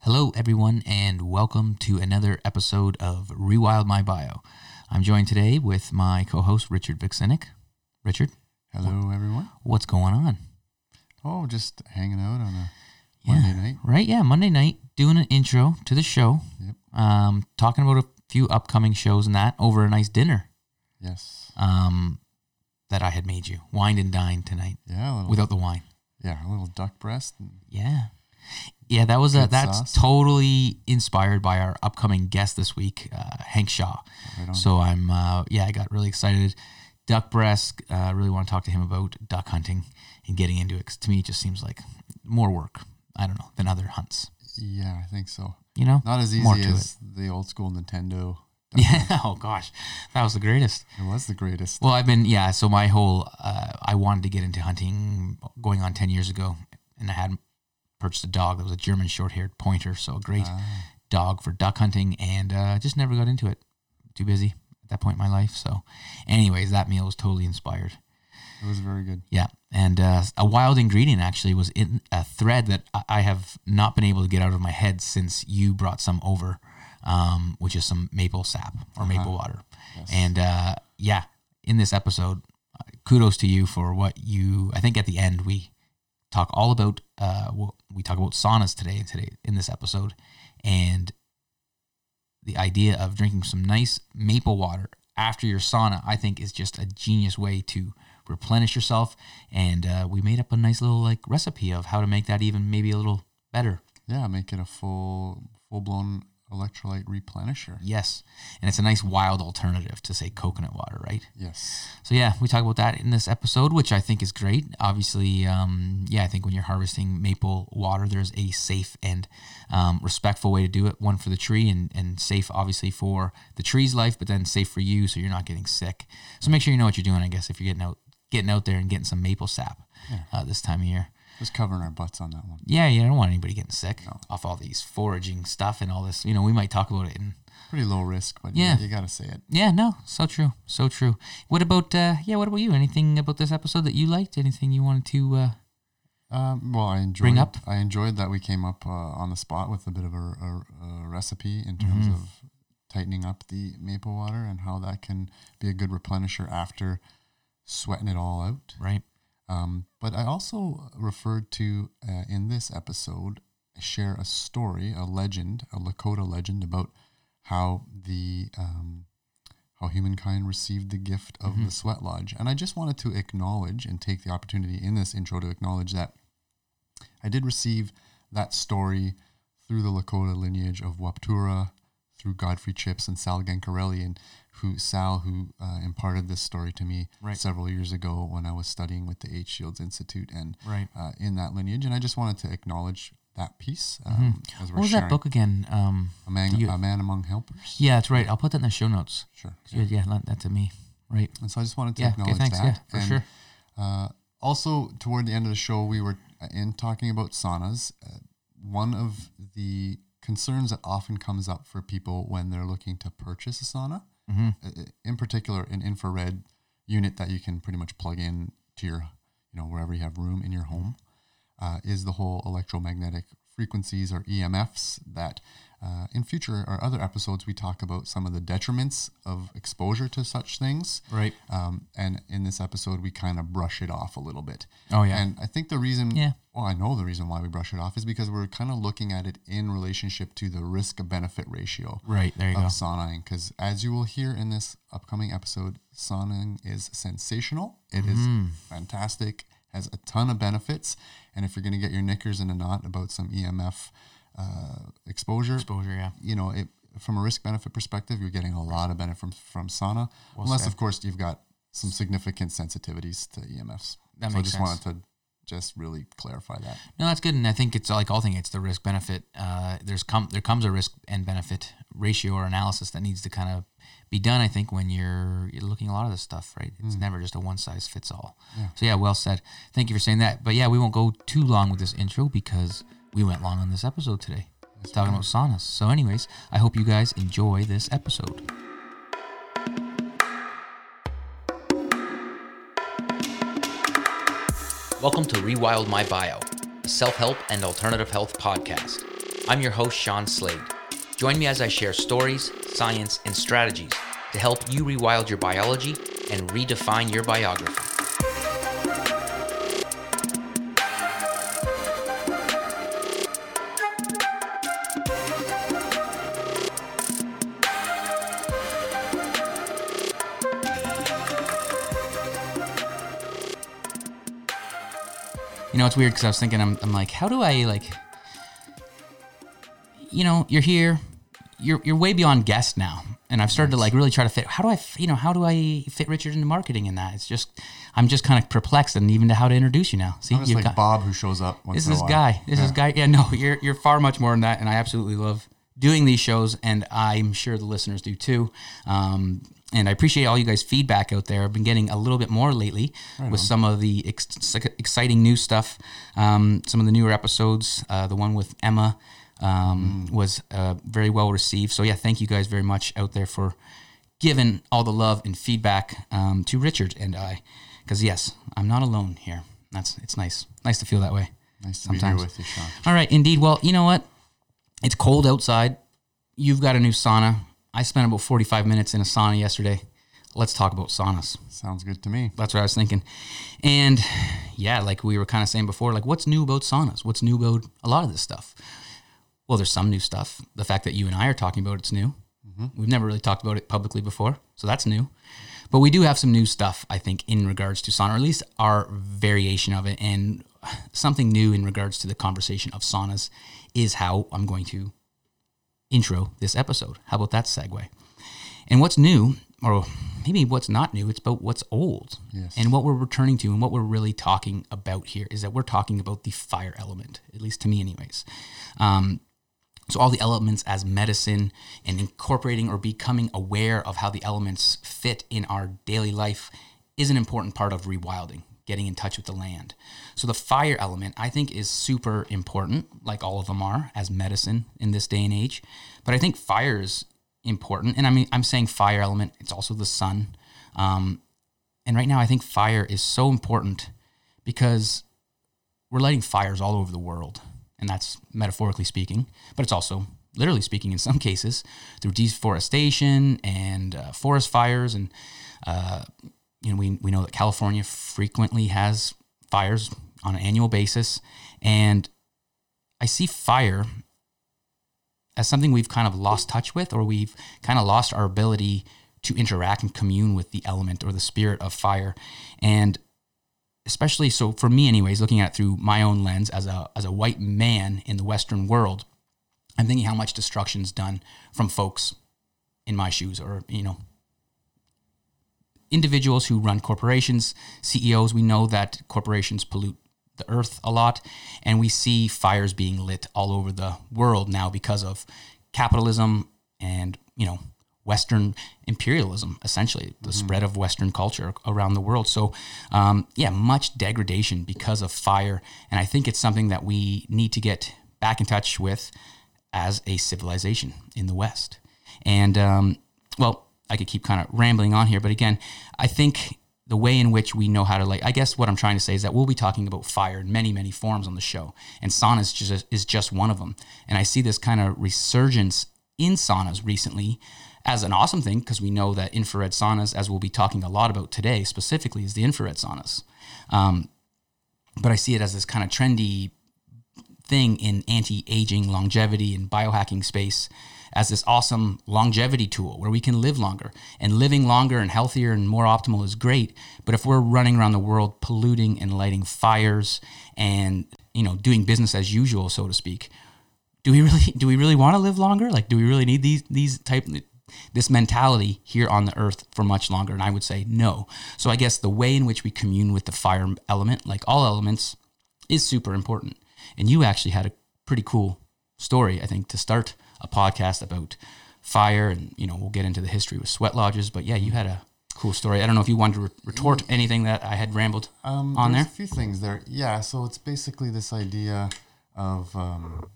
Hello, everyone, and welcome to another episode of Rewild My Bio. I'm joined today with my co host, Richard Vuksinic. Richard, Hello, everyone. what's going on? Oh, just hanging out on a Yeah. Monday night. Right, yeah, Monday night, doing an intro to the show, Yep. um, talking about a few upcoming shows and that over a nice dinner Yes. um, that I had made you. Wine and dine tonight Yeah. A little, without the wine. yeah, a little duck breast. And, Yeah. Yeah, that was a, Good that's sauce. totally inspired by our upcoming guest this week, uh, Hank Shaw. right. So I'm, uh, yeah, I got really excited. Duck breast, uh, really want to talk to him about duck hunting and getting into it. 'cause to me, it just seems like more work. I don't know than other hunts. yeah, I think so. You know? Not as easy as the old school Nintendo. duck Yeah. hunt. Oh gosh, that was the greatest. It was the greatest. Well, I've been yeah. So my whole uh, I wanted to get into hunting going on ten years ago, and I had purchased a dog that was a German short-haired pointer. So a great Ah, dog for duck hunting, and uh, just never got into it. Too busy at that point in my life. So, anyways, that meal was totally inspired. it was very good. Yeah, and uh, a wild ingredient actually was in a thread that I- have not been able to get out of my head since you brought some over, um, which is some maple sap or maple water. Yes. And uh, yeah, in this episode, uh, kudos to you for what you. I think at the end we talk all about. Uh, wh- we talk about saunas today. Today in this episode, and the idea of drinking some nice maple water after your sauna, I think, is just a genius way to replenish yourself. And uh, we made up a nice little like recipe of how to make that even maybe a little better. yeah, make it a full, full blown electrolyte replenisher. Yes, and it's a nice wild alternative to say coconut water, right? Yes. So yeah, we talk about that in this episode, which I think is great. Obviously, um, yeah, I think when you're harvesting maple water, there's a safe and um, respectful way to do it. One for the tree and, and safe, obviously, for the tree's life, but then safe for you, so you're not getting sick. So make sure you know what you're doing. I guess if you're getting out, getting out there and getting some maple sap uh, this time of year. Just covering our butts on that one. Yeah, you don't want anybody getting sick off all these foraging stuff and all this. You know, we might talk about it in Pretty low risk, but Yeah. yeah, you got to say it. Yeah, no, so true, so true. What about uh yeah? What about you? Anything about this episode that you liked? Anything you wanted to? uh Um, well, I enjoyed. Bring up? I enjoyed that we came up uh, on the spot with a bit of a, a, a recipe in terms Mm-hmm. of tightening up the maple water and how that can be a good replenisher after sweating it all out. Right. Um, but I also referred to uh, in this episode share a story, a legend, a Lakota legend about how the um, how humankind received the gift of the sweat lodge, and I just wanted to acknowledge and take the opportunity in this intro to acknowledge that I did receive that story through the Lakota lineage of Waptura, through Godfrey Chips and Sal Gancarelli, and who Sal who uh, imparted this story to me Right. several years ago when I was studying with the 8 Shields Institute and Right. uh, in that lineage, and I just wanted to acknowledge that piece um, as we're What was that book again? Um, A man, you- a man among helpers. yeah, that's right. I'll put that in the show notes. Sure. Yeah, yeah lend that to me. Right. And so I just wanted to Yeah. Okay. acknowledge Thanks. that. Yeah, for and, sure. Uh, also, toward the end of the show, we were uh, in talking about saunas. Uh, one of the concerns that often comes up for people when they're looking to purchase a sauna, Mm-hmm. in particular, an infrared unit that you can pretty much plug in to your, you know, wherever you have room in your home, uh, is the whole electromagnetic frequencies or EMFs that uh, in future or other episodes we talk about some of the detriments of exposure to such things. Right. Um, and in this episode, we kind of brush it off a little bit. Oh yeah. And I think the reason, Yeah. well, I know the reason why we brush it off is because we're kind of looking at it in relationship to the risk benefit ratio right. There you of go. saunaing. Because as you will hear in this upcoming episode, saunaing is sensational. It is Mm-hmm. fantastic, has a ton of benefits. And if you're going to get your knickers in a knot about some EMF uh, exposure, Exposure. Yeah. you know, it, from a risk benefit perspective, you're getting a lot of benefit from, from sauna, unless, said. of course, you've got some significant sensitivities to EMFs. That so makes I just sense. wanted to just really clarify that. No, that's good, and I think it's like all things. It's the risk benefit. Uh, there's come there comes a risk and benefit ratio or analysis that needs to kind of be done. I think when you're, you're looking at a lot of this stuff, right? It's never just a one size fits all. Yeah. So yeah, well said. Thank you for saying that. But yeah, we won't go too long with this intro because we went long on this episode today, talking about saunas. So, anyways, I hope you guys enjoy this episode. Welcome to Rewild My Bio, a self help and alternative health podcast. I'm your host, Shawn Slade. Join me as I share stories, science, and strategies to help you rewild your biology and redefine your biography. You know, it's weird because I was thinking, I'm, I'm like, how do I like, you know, you're here, you're you're way beyond guest now, and I've started to like really try to fit. How do I, you know, how do I fit Richard into marketing in that? It's just, I'm just kind of perplexed, and even to how to introduce you now. See, you've like got- Bob who shows up once this is guy. This is guy. Yeah, no, you're you're far much more than that, and I absolutely love doing these shows, and I'm sure the listeners do too. Um, and I appreciate all you guys' feedback out there. I've been getting a little bit more lately with some of the ex- exciting new stuff. Um, some of the newer episodes, uh, the one with Emma um, was uh, very well received. So yeah, thank you guys very much out there for giving all the love and feedback um, to Richard and I, because yes, I'm not alone here. That's it's nice, nice to feel that way. Nice to be here with you, Shawn. All right, indeed. Well, you know what? It's cold outside. You've got a new sauna. I spent about 45 minutes in a sauna yesterday. Let's talk about saunas. Sounds good to me. That's what I was thinking. And yeah, like we were kind of saying before, like what's new about saunas? What's new about a lot of this stuff? Well, there's some new stuff. The fact that you and I are talking about it's new. Mm-hmm. We've never really talked about it publicly before, so that's new. But we do have some new stuff, I think, in regards to sauna, or at least our variation of it. And something new in regards to the conversation of saunas is how I'm going to intro this episode. How about that segue? And what's new, or maybe what's not new, it's about what's old. Yes. And what we're returning to and what we're really talking about here is that we're talking about the fire element, at least to me, anyways. Um, so, all the elements as medicine and incorporating or becoming aware of how the elements fit in our daily life is an important part of rewilding, getting in touch with the land. So, the fire element, I think, is super important, like all of them are, as medicine in this day and age. But I think fire is important. And I mean, I'm saying fire element, it's also the sun. Um, and right now, I think fire is so important because we're lighting fires all over the world. And that's metaphorically speaking, but it's also literally speaking in some cases through deforestation and uh, forest fires. And, uh, you know, we, we know that California frequently has fires on an annual basis. And I see fire as something we've kind of lost touch with, or we've kind of lost our ability to interact and commune with the element or the spirit of fire. And especially so for me anyways looking at it through my own lens as a as a white man in the western world i'm thinking how much destruction's done from folks in my shoes or you know individuals who run corporations ceos we know that corporations pollute the earth a lot and we see fires being lit all over the world now because of capitalism and you know Western imperialism, essentially, the spread of Western culture around the world. So, um, yeah, much degradation because of fire. And I think it's something that we need to get back in touch with as a civilization in the West. And, um, well, I could keep kind of rambling on here, but again, I think the way in which we know how to like i guess what i'm trying to say is that we'll be talking about fire in many many forms on the show and saunas just, is just one of them and i see this kind of resurgence in saunas recently as an awesome thing because we know that infrared saunas, as we'll be talking a lot about today, specifically, is the infrared saunas. Um, but I see it as this kind of trendy thing in anti-aging, longevity, and biohacking space as this awesome longevity tool where we can live longer. And living longer and healthier and more optimal is great. But if we're running around the world polluting and lighting fires and you know doing business as usual, so to speak, do we really do we really want to live longer? Like, do we really need these these type this mentality here on the earth for much longer? And I would say no. So I guess the way in which we commune with the fire element, like all elements, is super important. And you actually had a pretty cool story, I think, to start a podcast about fire. And, you know, we'll get into the history with sweat lodges. But yeah, you had a cool story. I don't know if you wanted to re- retort anything that I had rambled Um, on there. a few things there. Yeah, so it's basically this idea of um,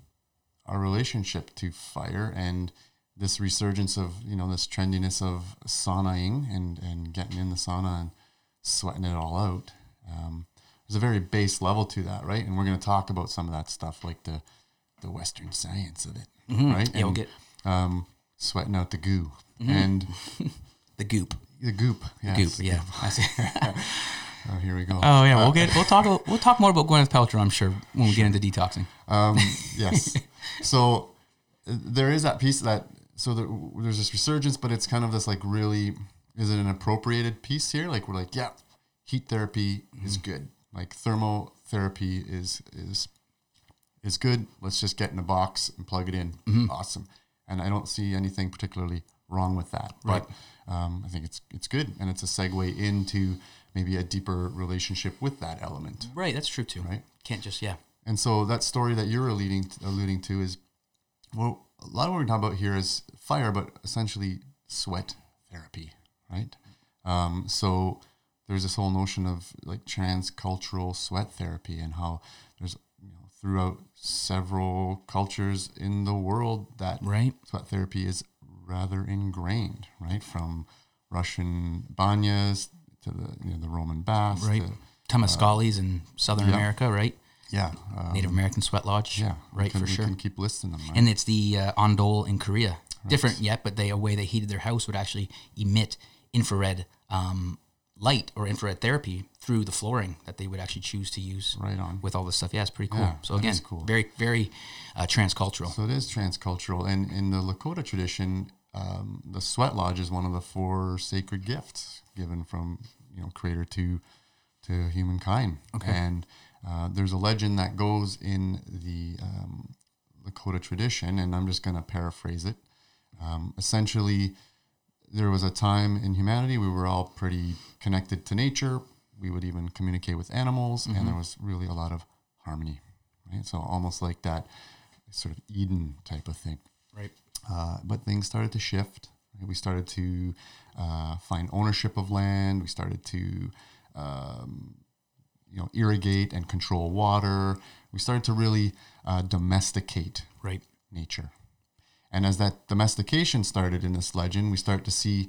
our relationship to fire and this resurgence of you know this trendiness of saunaing and and getting in the sauna and sweating it all out. Um, there's a very base level to that, right? And we're going to talk about some of that stuff, like the the Western science of it, Mhm. right? Yeah, we'll get um, sweating out the goo Mm-hmm. and the goop. the goop. Yes. Goop. Yeah. I see. Oh, here we go. Oh yeah, we'll get we'll talk we'll talk more about Gwyneth Paltrow. I'm sure when we get into detoxing. Um, yes. so uh, there is that piece that so there, there's this resurgence, but it's kind of this like really is it an appropriated piece here? Like we're like, yeah, heat therapy is good. Like thermotherapy is is is good. Let's just get in a box and plug it in. Awesome. And I don't see anything particularly wrong with that. Right. But um, I think it's it's good, and it's a segue into maybe a deeper relationship with that element. Right, that's true too. Right. Can't just yeah. And so that story that you're alluding to, alluding to is, well, a lot of what we're talking about here is fire, but essentially sweat therapy, right? Um, so there's this whole notion of like transcultural sweat therapy and how there's you know throughout several cultures in the world that Right. sweat therapy is rather ingrained, right? From Russian banyas to the you know the Roman baths, Right. to- Temazcales in Southern yeah. America, right? yeah, um, Native American Sweat Lodge. yeah, Right, can- for sure. can keep listing them, right? And it's the uh, Ondol in Korea. Different yet, but they a way they heated their house would actually emit infrared um, light or infrared therapy through the flooring that they would actually choose to use right on. with all this stuff. Yeah, it's pretty cool. Yeah, so again, cool. very very uh, transcultural. So it is transcultural, and in the Lakota tradition, um, the sweat lodge is one of the four sacred gifts given from you know Creator to to humankind. Okay. And uh, there's a legend that goes in the um, Lakota tradition, and I'm just going to paraphrase it. Um, essentially, there was a time in humanity we were all pretty connected to nature. We would even communicate with animals, and there was really a lot of harmony. Right, so almost like that sort of Eden type of thing. Right. Uh, but things started to shift. right? We started to uh, find ownership of land. We started to, um, you know, irrigate and control water. We started to really uh, domesticate Right. nature. And as that domestication started in this legend, we start to see,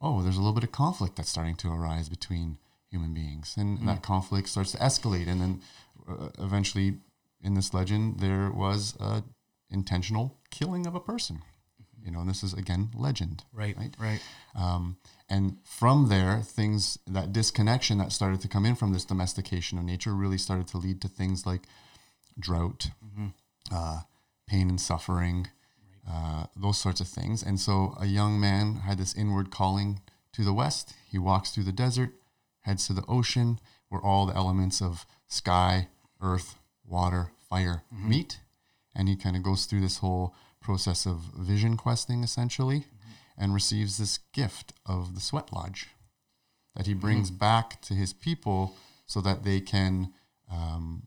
oh, there's a little bit of conflict that's starting to arise between human beings, and that conflict starts to escalate. And then uh, eventually, in this legend, there was a intentional killing of a person. You know, and this is again legend. Right. Right. Right. Um, and from there, things that disconnection that started to come in from this domestication of nature really started to lead to things like drought, uh, pain and suffering, uh, those sorts of things. And so a young man had this inward calling to the west. He walks through the desert, heads to the ocean, where all the elements of sky, earth, water, fire meet. And he kind of goes through this whole process of vision questing essentially and receives this gift of the sweat lodge that he brings back to his people so that they can um,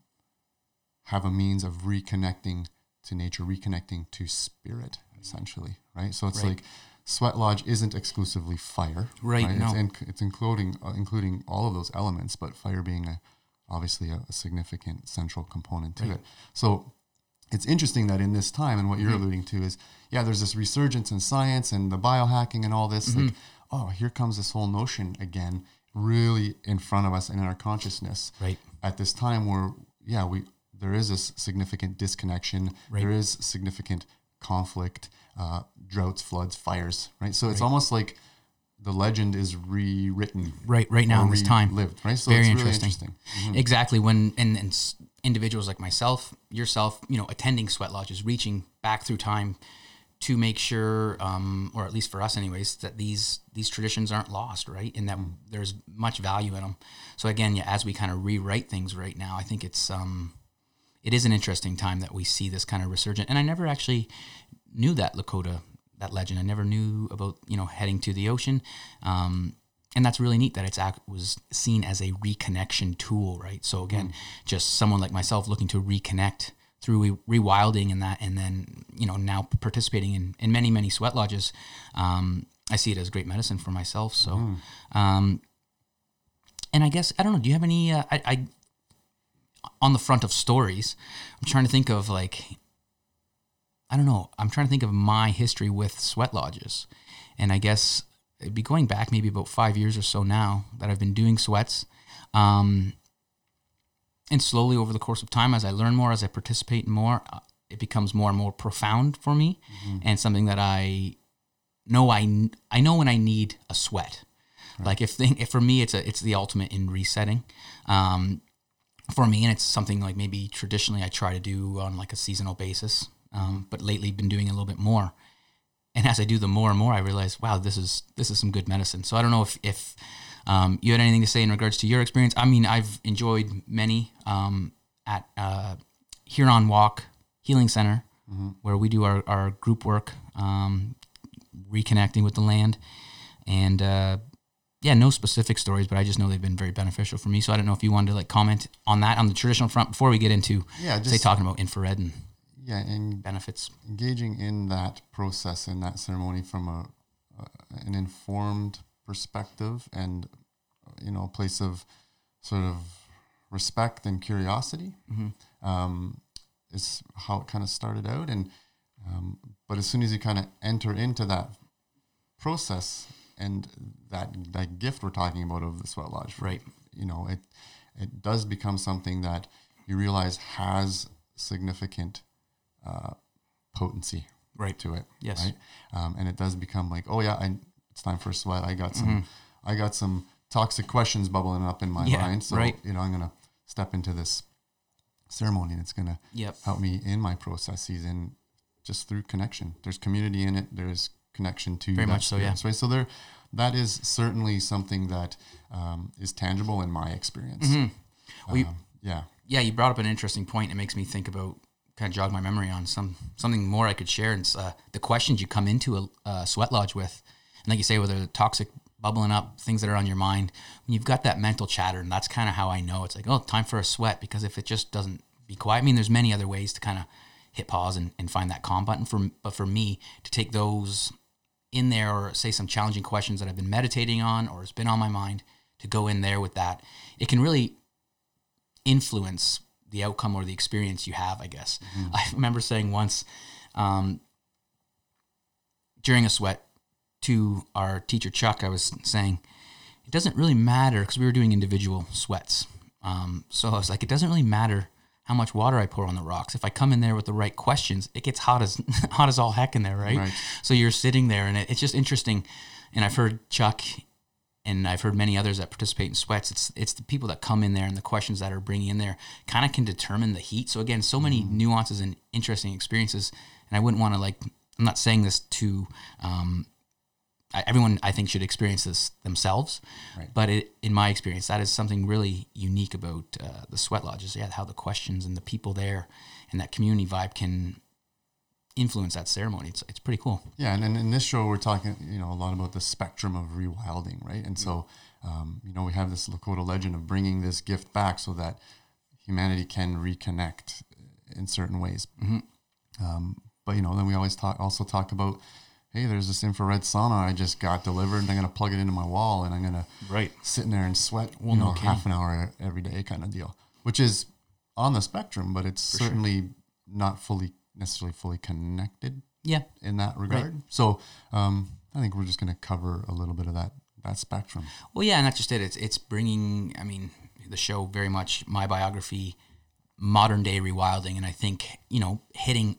have a means of reconnecting to nature, reconnecting to spirit, essentially, right? So it's Right. like sweat lodge isn't exclusively fire, Right, It's, no. in, it's including uh, including all of those elements, but fire being a obviously a, a significant central component to it. So it's interesting that in this time, and what you're alluding to is, yeah, there's this resurgence in science and the biohacking and all this. Like, oh, here comes this whole notion again, really in front of us and in our consciousness Right. at this time where, yeah, we there is a significant disconnection. Right. There is significant conflict, uh, droughts, floods, fires. Right. So it's almost like the legend is rewritten. Right. Right now in this time. lived right? So Very it's interesting. really interesting. Exactly. When and, and individuals like myself, yourself, you know, attending sweat lodges, reaching back through time to make sure, um, or at least for us, anyways, that these these traditions aren't lost, right? And that there's much value in them. So again, yeah, as we kind of rewrite things right now, I think it's um, it is an interesting time that we see this kind of resurgent. And I never actually knew that Lakota that legend. I never knew about you know heading to the ocean. Um, and that's really neat that it's act was seen as a reconnection tool, right? So again, just someone like myself looking to reconnect through re- rewilding and that, and then you know now participating in, in many many sweat lodges. Um, I see it as great medicine for myself. So, um, and I guess I don't know. Do you have any? Uh, I, I on the front of stories. I'm trying to think of like I don't know. I'm trying to think of my history with sweat lodges, and I guess it'd be going back maybe about five years or so now that I've been doing sweats. Um, and slowly over the course of time, as I learn more, as I participate more, uh, it becomes more and more profound for me, and something that I know I I know when I need a sweat. Like if thing if for me it's a it's the ultimate in resetting. Um, for me, and it's something like maybe traditionally I try to do on like a seasonal basis, um, but lately been doing a little bit more. And as I do the more and more, I realize, wow, this is this is some good medicine. So I don't know if if um, you had anything to say in regards to your experience. I mean, I've enjoyed many um, at uh, Huron Walk Healing Center, where we do our, our group work, um, reconnecting with the land, and uh, yeah, no specific stories, but I just know they've been very beneficial for me. So I don't know if you wanted to like comment on that on the traditional front before we get into Yeah, just, say talking about infrared and yeah, and benefits. engaging in that process and that ceremony from a, a an informed perspective and you know a place of sort of respect and curiosity um, is how it kind of started out and um, but as soon as you kind of enter into that process and that that gift we're talking about of the sweat lodge Right. you know it it does become something that you realize has significant uh, potency Right. to it Yes. right um, and it does become like oh yeah I, it's time for a sweat i got some i got some toxic questions bubbling up in my Yeah, mind so right. you know i'm gonna step into this ceremony and it's gonna Yep. help me in my processes and just through connection there's community in it there's connection to Very that much so, yeah. right so there that is certainly something that um, is tangible in my experience Well, you, Um, yeah yeah, you brought up an interesting point. It makes me think about kind of jog my memory on some something more I could share. And uh, the questions you come into a, a sweat lodge with, and like you say, whether the toxic bubbling up, things that are on your mind. When you've got that mental chatter, and that's kind of how I know it's like, oh, time for a sweat. Because if it just doesn't be quiet, I mean, there's many other ways to kind of hit pause and, and find that calm button. For but for me to take those in there, or say some challenging questions that I've been meditating on, or has been on my mind, to go in there with that, it can really influence the outcome or the experience you have, I guess. I remember saying once um, during a sweat to our teacher, Chuck, I was saying, it doesn't really matter because we were doing individual sweats. Um, so I was like, it doesn't really matter how much water I pour on the rocks. If I come in there with the right questions, it gets hot as hot as all heck in there, right? Right. So you're sitting there, and it, it's just interesting. And I've heard Chuck, and I've heard many others that participate in sweats. It's it's the people that come in there and the questions that are bringing in there kind of can determine the heat. So again, so many nuances and interesting experiences. And I wouldn't want to like. I'm not saying this to. Um, everyone I think should experience this themselves, Right. but it, in my experience, that is something really unique about uh, the sweat lodges. Yeah, how the questions and the people there and that community vibe can influence that ceremony. It's it's pretty cool. Yeah, and then in this show, we're talking, you know, a lot about the spectrum of rewilding, right? And so, um, you know, we have this Lakota legend of bringing this gift back so that humanity can reconnect in certain ways. Um, but you know, then we always talk, also talk about, hey, there's this infrared sauna I just got delivered, and I'm gonna plug it into my wall, and I'm gonna Right. sit in there and sweat, Well, you know, no half an hour every day, kind of deal, which is on the spectrum, but it's certainly not fully necessarily fully connected Yeah. in that regard. So um, I think we're just to cover a little bit of that that spectrum. Well, yeah, and that's just it. It's it's bringing. I mean, the show very much my biography, modern day rewilding, and I think you know hitting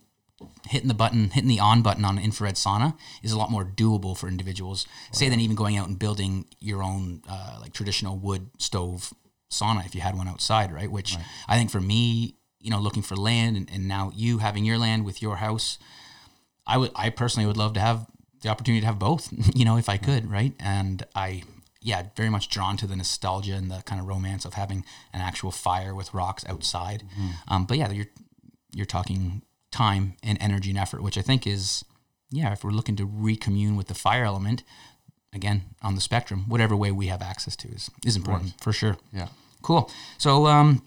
hitting the button, hitting the on button on an infrared sauna is a lot more doable for individuals. Say than even going out and building your own uh, like traditional wood stove sauna if you had one outside, right? Which I think for me, you know, looking for land and, and now you having your land with your house, I would I personally would love to have the opportunity to have both, you know, if I could, right? And I yeah, very much drawn to the nostalgia and the kind of romance of having an actual fire with rocks outside. Um, but yeah, you're you're talking time and energy and effort, which I think is yeah, if we're looking to recommune with the fire element, again, on the spectrum, whatever way we have access to is is important for sure. Yeah. Cool. So, um,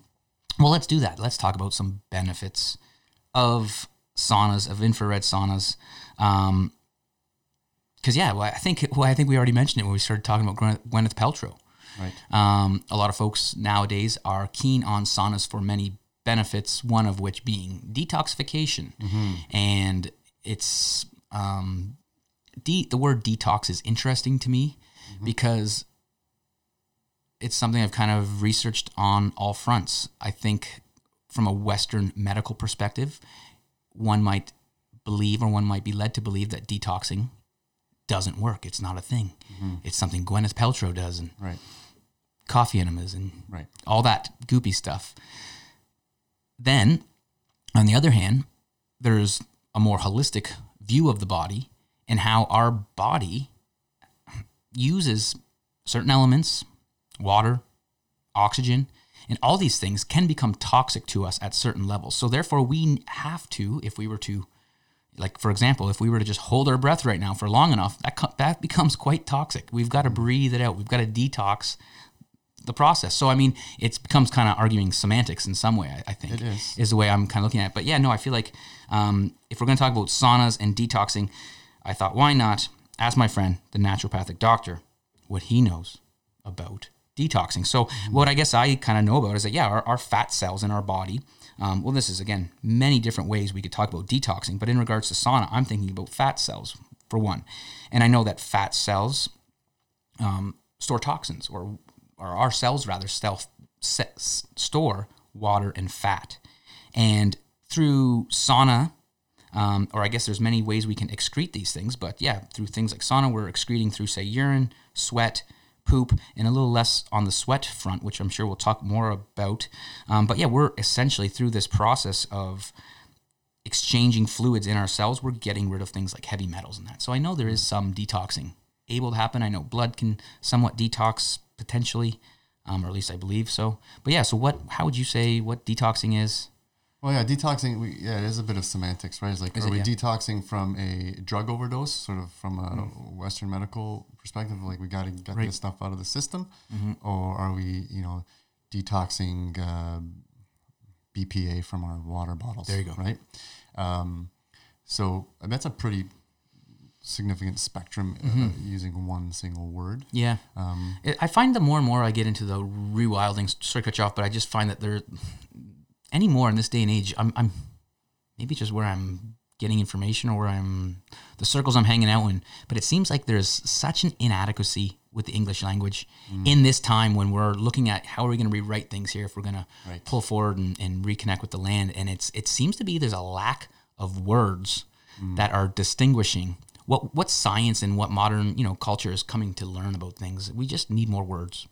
well, let's do that. Let's talk about some benefits of saunas, of infrared saunas. Um, because yeah, well, I think well, I think we already mentioned it when we started talking about Gwyneth, Gwyneth Paltrow. Right. Um, a lot of folks nowadays are keen on saunas for many benefits. One of which being detoxification, mm-hmm. and it's um, de- the word detox is interesting to me mm-hmm. because it's something I've kind of researched on all fronts. I think from a Western medical perspective, one might believe or one might be led to believe that detoxing doesn't work. It's not a thing. Mm-hmm. It's something Gwyneth Paltrow does and Right. coffee enemas and Right. all that goopy stuff. Then, on the other hand, there's a more holistic view of the body and how our body uses certain elements, water, oxygen, and all these things can become toxic to us at certain levels. So, therefore, we have to, if we were to, like for example, if we were to just hold our breath right now for long enough, that that becomes quite toxic. We've got to breathe it out. We've got to detox the process. So I mean, it becomes kind of arguing semantics in some way. I, I think It is. the way I'm kind of looking at it. But yeah, no, I feel like um, if we're going to talk about saunas and detoxing, I thought why not ask my friend, the naturopathic doctor, what he knows about detoxing. So what I guess I kind of know about is that yeah, our, our fat cells in our body. Um, well, this is again many different ways we could talk about detoxing, but in regards to sauna, I'm thinking about fat cells for one, and I know that fat cells um, store toxins, or or our cells rather self store water and fat, and through sauna, um, or I guess there's many ways we can excrete these things, but yeah, through things like sauna, we're excreting through say urine, sweat, poop, and a little less on the sweat front, which I'm sure we'll talk more about. Um, but yeah, we're essentially through this process of exchanging fluids in our cells, we're getting rid of things like heavy metals and that. So I know there is some detoxing able to happen. I know blood can somewhat detox potentially, um, or at least I believe so. But yeah, so what? How would you say what detoxing is? Well, yeah, detoxing. We, yeah, it is a bit of semantics, right? It's like, Is are it? we Yeah. detoxing from a drug overdose, sort of from a Western medical perspective, like we got to get Mm. Right. this stuff out of the system, Mm-hmm. or are we, you know, detoxing uh, BPA from our water bottles? There you go. Right. Um, so that's a pretty significant spectrum uh, Mm-hmm. using one single word. Yeah. Um, It- I find the more and more I get into the rewilding, sorry to cut you off, but I just find that there, anymore in this day and age, I'm, I'm maybe just where I'm getting information or where I'm, the circles I'm hanging out in, but it seems like there's such an inadequacy with the English language in this time when we're looking at how are we going to rewrite things here if we're going to pull forward and, and reconnect with the land. And it's, it seems to be there's a lack of words that are distinguishing what what science and what modern you know culture is coming to learn about things. We just need more words.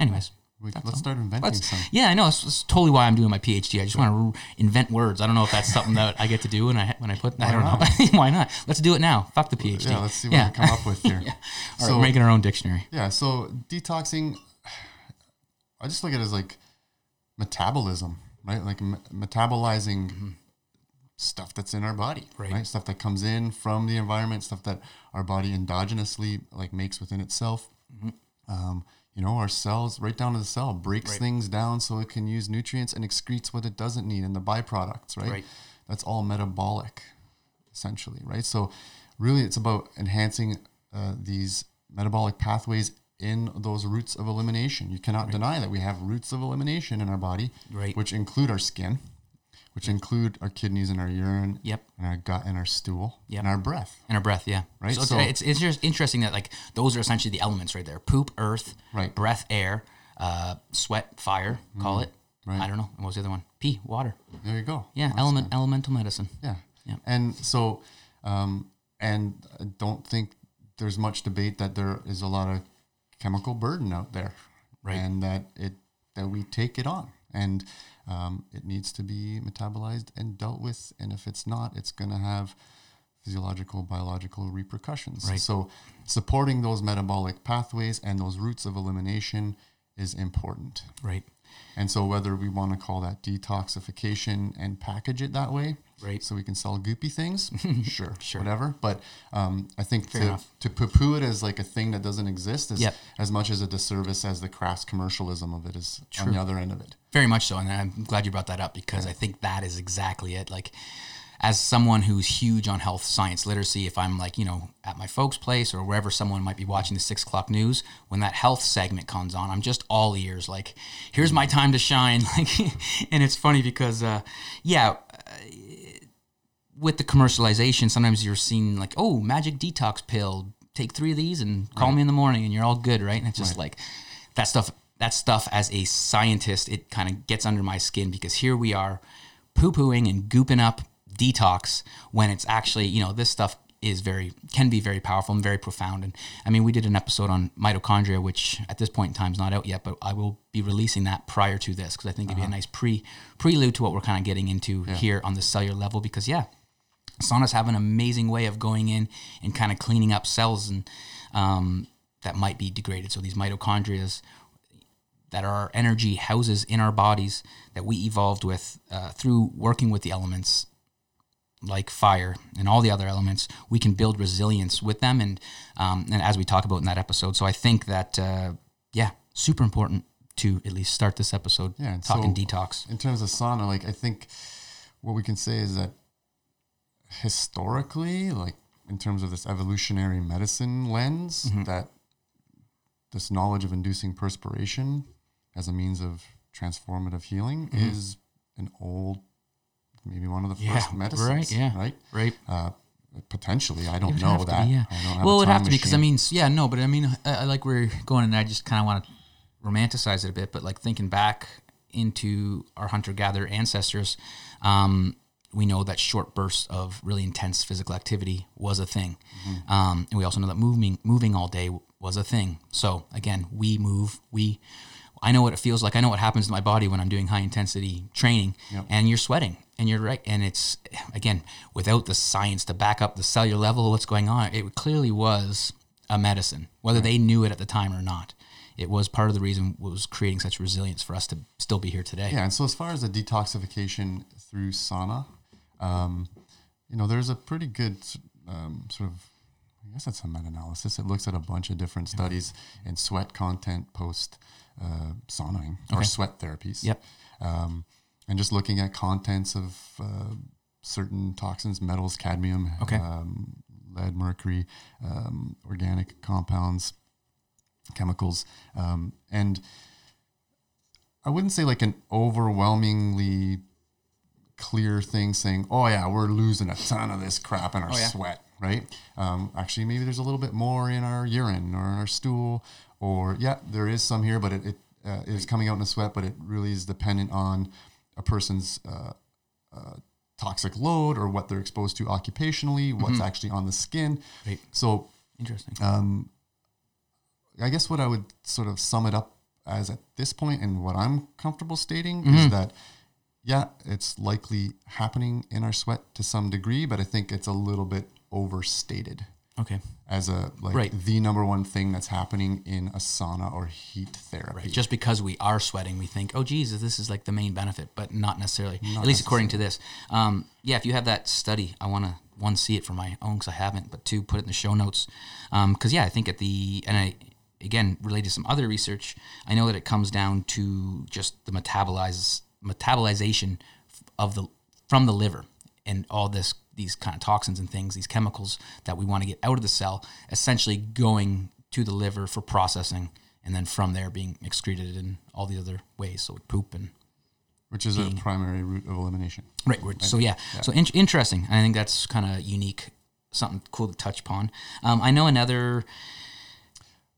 Anyways, we, let's start inventing let's, some. yeah, I know it's, it's totally why I'm doing my PhD. I just want to invent words. I don't know if that's something that I get to do when I when I put. I don't know. why not? Let's do it now. Fuck the PhD. Yeah, let's see what we come up with here. All right, So- we're making our own dictionary. Yeah, so detoxing, I just look at it as like metabolism, right? Like me- metabolizing mm-hmm. Stuff that's in our body, Right. right. Stuff that comes in from the environment, stuff that our body endogenously like makes within itself. Um, you know, our cells, right down to the cell, breaks Right. things down so it can use nutrients and excretes what it doesn't need and the byproducts, right? Right. That's all metabolic, essentially, right? So, really, it's about enhancing uh, these metabolic pathways in those routes of elimination. You cannot deny that we have routes of elimination in our body, Right. which include our skin, which include our kidneys and our urine, Yep. and our gut and our stool, Yep. and our breath. And our breath, yeah. Right, So, it's, so- it's it's just interesting that like those are essentially the elements right there: poop, earth, Right. breath, air, uh, sweat, fire. Call it. Right. I don't know. What was the other one? Pee, water. There you go. Yeah, That's element elemental medicine. Yeah. Yeah. And so, um, and I don't think there's much debate that there is a lot of chemical burden out there, Right. And that it that we take it on, and um, it needs to be metabolized and dealt with. And if it's not, it's going to have physiological, biological repercussions. Right. So, supporting those metabolic pathways and those routes of elimination is important. Right. And so, whether we want to call that detoxification and package it that way, Right. so we can sell goopy things, sure, Sure. whatever. But um, I think Fair to, enough. to poo-poo it as like a thing that doesn't exist is Yep. as much as a disservice as the crass commercialism of it is on the other end of it. Very much so, and I'm glad you brought that up because I think that is exactly it. Like, as someone who's huge on health science literacy, if I'm like you know at my folks' place or wherever someone might be watching the six o'clock news, when that health segment comes on, I'm just all ears. Like, here's my time to shine. Like, and it's funny because, uh, yeah. With the commercialization, sometimes you're seeing like, oh, magic detox pill. Take three of these and call me in the morning, and you're all good, right? And it's just like that stuff that stuff as a scientist it kind of gets under my skin because here we are poo-pooing and gooping up detox when it's actually you know this stuff is very can be very powerful and very profound. And I mean, we did an episode on mitochondria, which at this point in time is not out yet, but I will be releasing that prior to this because I think it'd be a nice pre prelude to what we're kind of getting into here on the cellular level. Because yeah, saunas have an amazing way of going in and kind of cleaning up cells and um, that might be degraded. So these mitochondria that are our energy houses in our bodies that we evolved with uh, through working with the elements like fire and all the other elements, we can build resilience with them. And um, and as we talk about in that episode, so I think that uh, yeah, super important to at least start this episode Yeah, talking so- detox. in terms of sauna, like I think what we can say is that historically, like in terms of this evolutionary medicine lens, Mm-hmm. that this knowledge of inducing perspiration as a means of transformative healing is an old, maybe one of the Mm-hmm. Yeah, first medicines, right, yeah. right? Right. Uh, potentially, I don't know that. be, yeah. I don't have well, it would have to be because I mean, yeah, no, but I mean, I, I like we're going, and I just kind of want to romanticize it a bit. But like thinking back into our hunter-gatherer ancestors, um, we know that short bursts of really intense physical activity was a thing, Mm-hmm. um, and we also know that moving moving all day was a thing. So again, we move, we. I know what it feels like. I know what happens to my body when I'm doing high intensity training, and you're sweating, and you're right. And it's again without the science to back up the cellular level of what's going on. It clearly was a medicine, whether they knew it at the time or not. It was part of the reason was creating such resilience for us to still be here today. Yeah, and so as far as the detoxification through sauna, um, you know, there's a pretty good um, sort of, I guess it's a meta-analysis. It looks at a bunch of different studies and sweat content post uh, saunaing or sweat therapies. Yep. Um, and just looking at contents of uh, certain toxins, metals, cadmium, Okay. um, lead, mercury, um, organic compounds, chemicals, um, and I wouldn't say like an overwhelmingly clear thing saying, "Oh yeah, we're losing a ton of this crap in our yeah. sweat." Right? Um, actually, maybe there's a little bit more in our urine or in our stool, or yeah, there is some here, but it, it uh, is coming out in the sweat, but it really is dependent on a person's uh, uh, toxic load or what they're exposed to occupationally, what's actually on the skin. Right. So Interesting. um, I guess what I would sort of sum it up as at this point, and what I'm comfortable stating Mm-hmm. is that, yeah, it's likely happening in our sweat to some degree, but I think it's a little bit overstated okay. as a like Right. the number one thing that's happening in a sauna or heat therapy. Just because we are sweating, we think, oh, Jesus, this is like the main benefit, but not necessarily. At least according to this. Um, yeah, if you have that study, I want to one see it for my own because I haven't, but two put it in the show notes. Because yeah, I think at the and I again related to some other research, I know that it comes down to just the metabolize metabolization of the from the liver and all this these kind of toxins and things, these chemicals that we want to get out of the cell, essentially going to the liver for processing, and then from there being excreted in all the other ways, so poop and which is a primary route of elimination. right. we're- So yeah, so in- interesting. I think that's kind of unique, something cool to touch upon. Um, I know another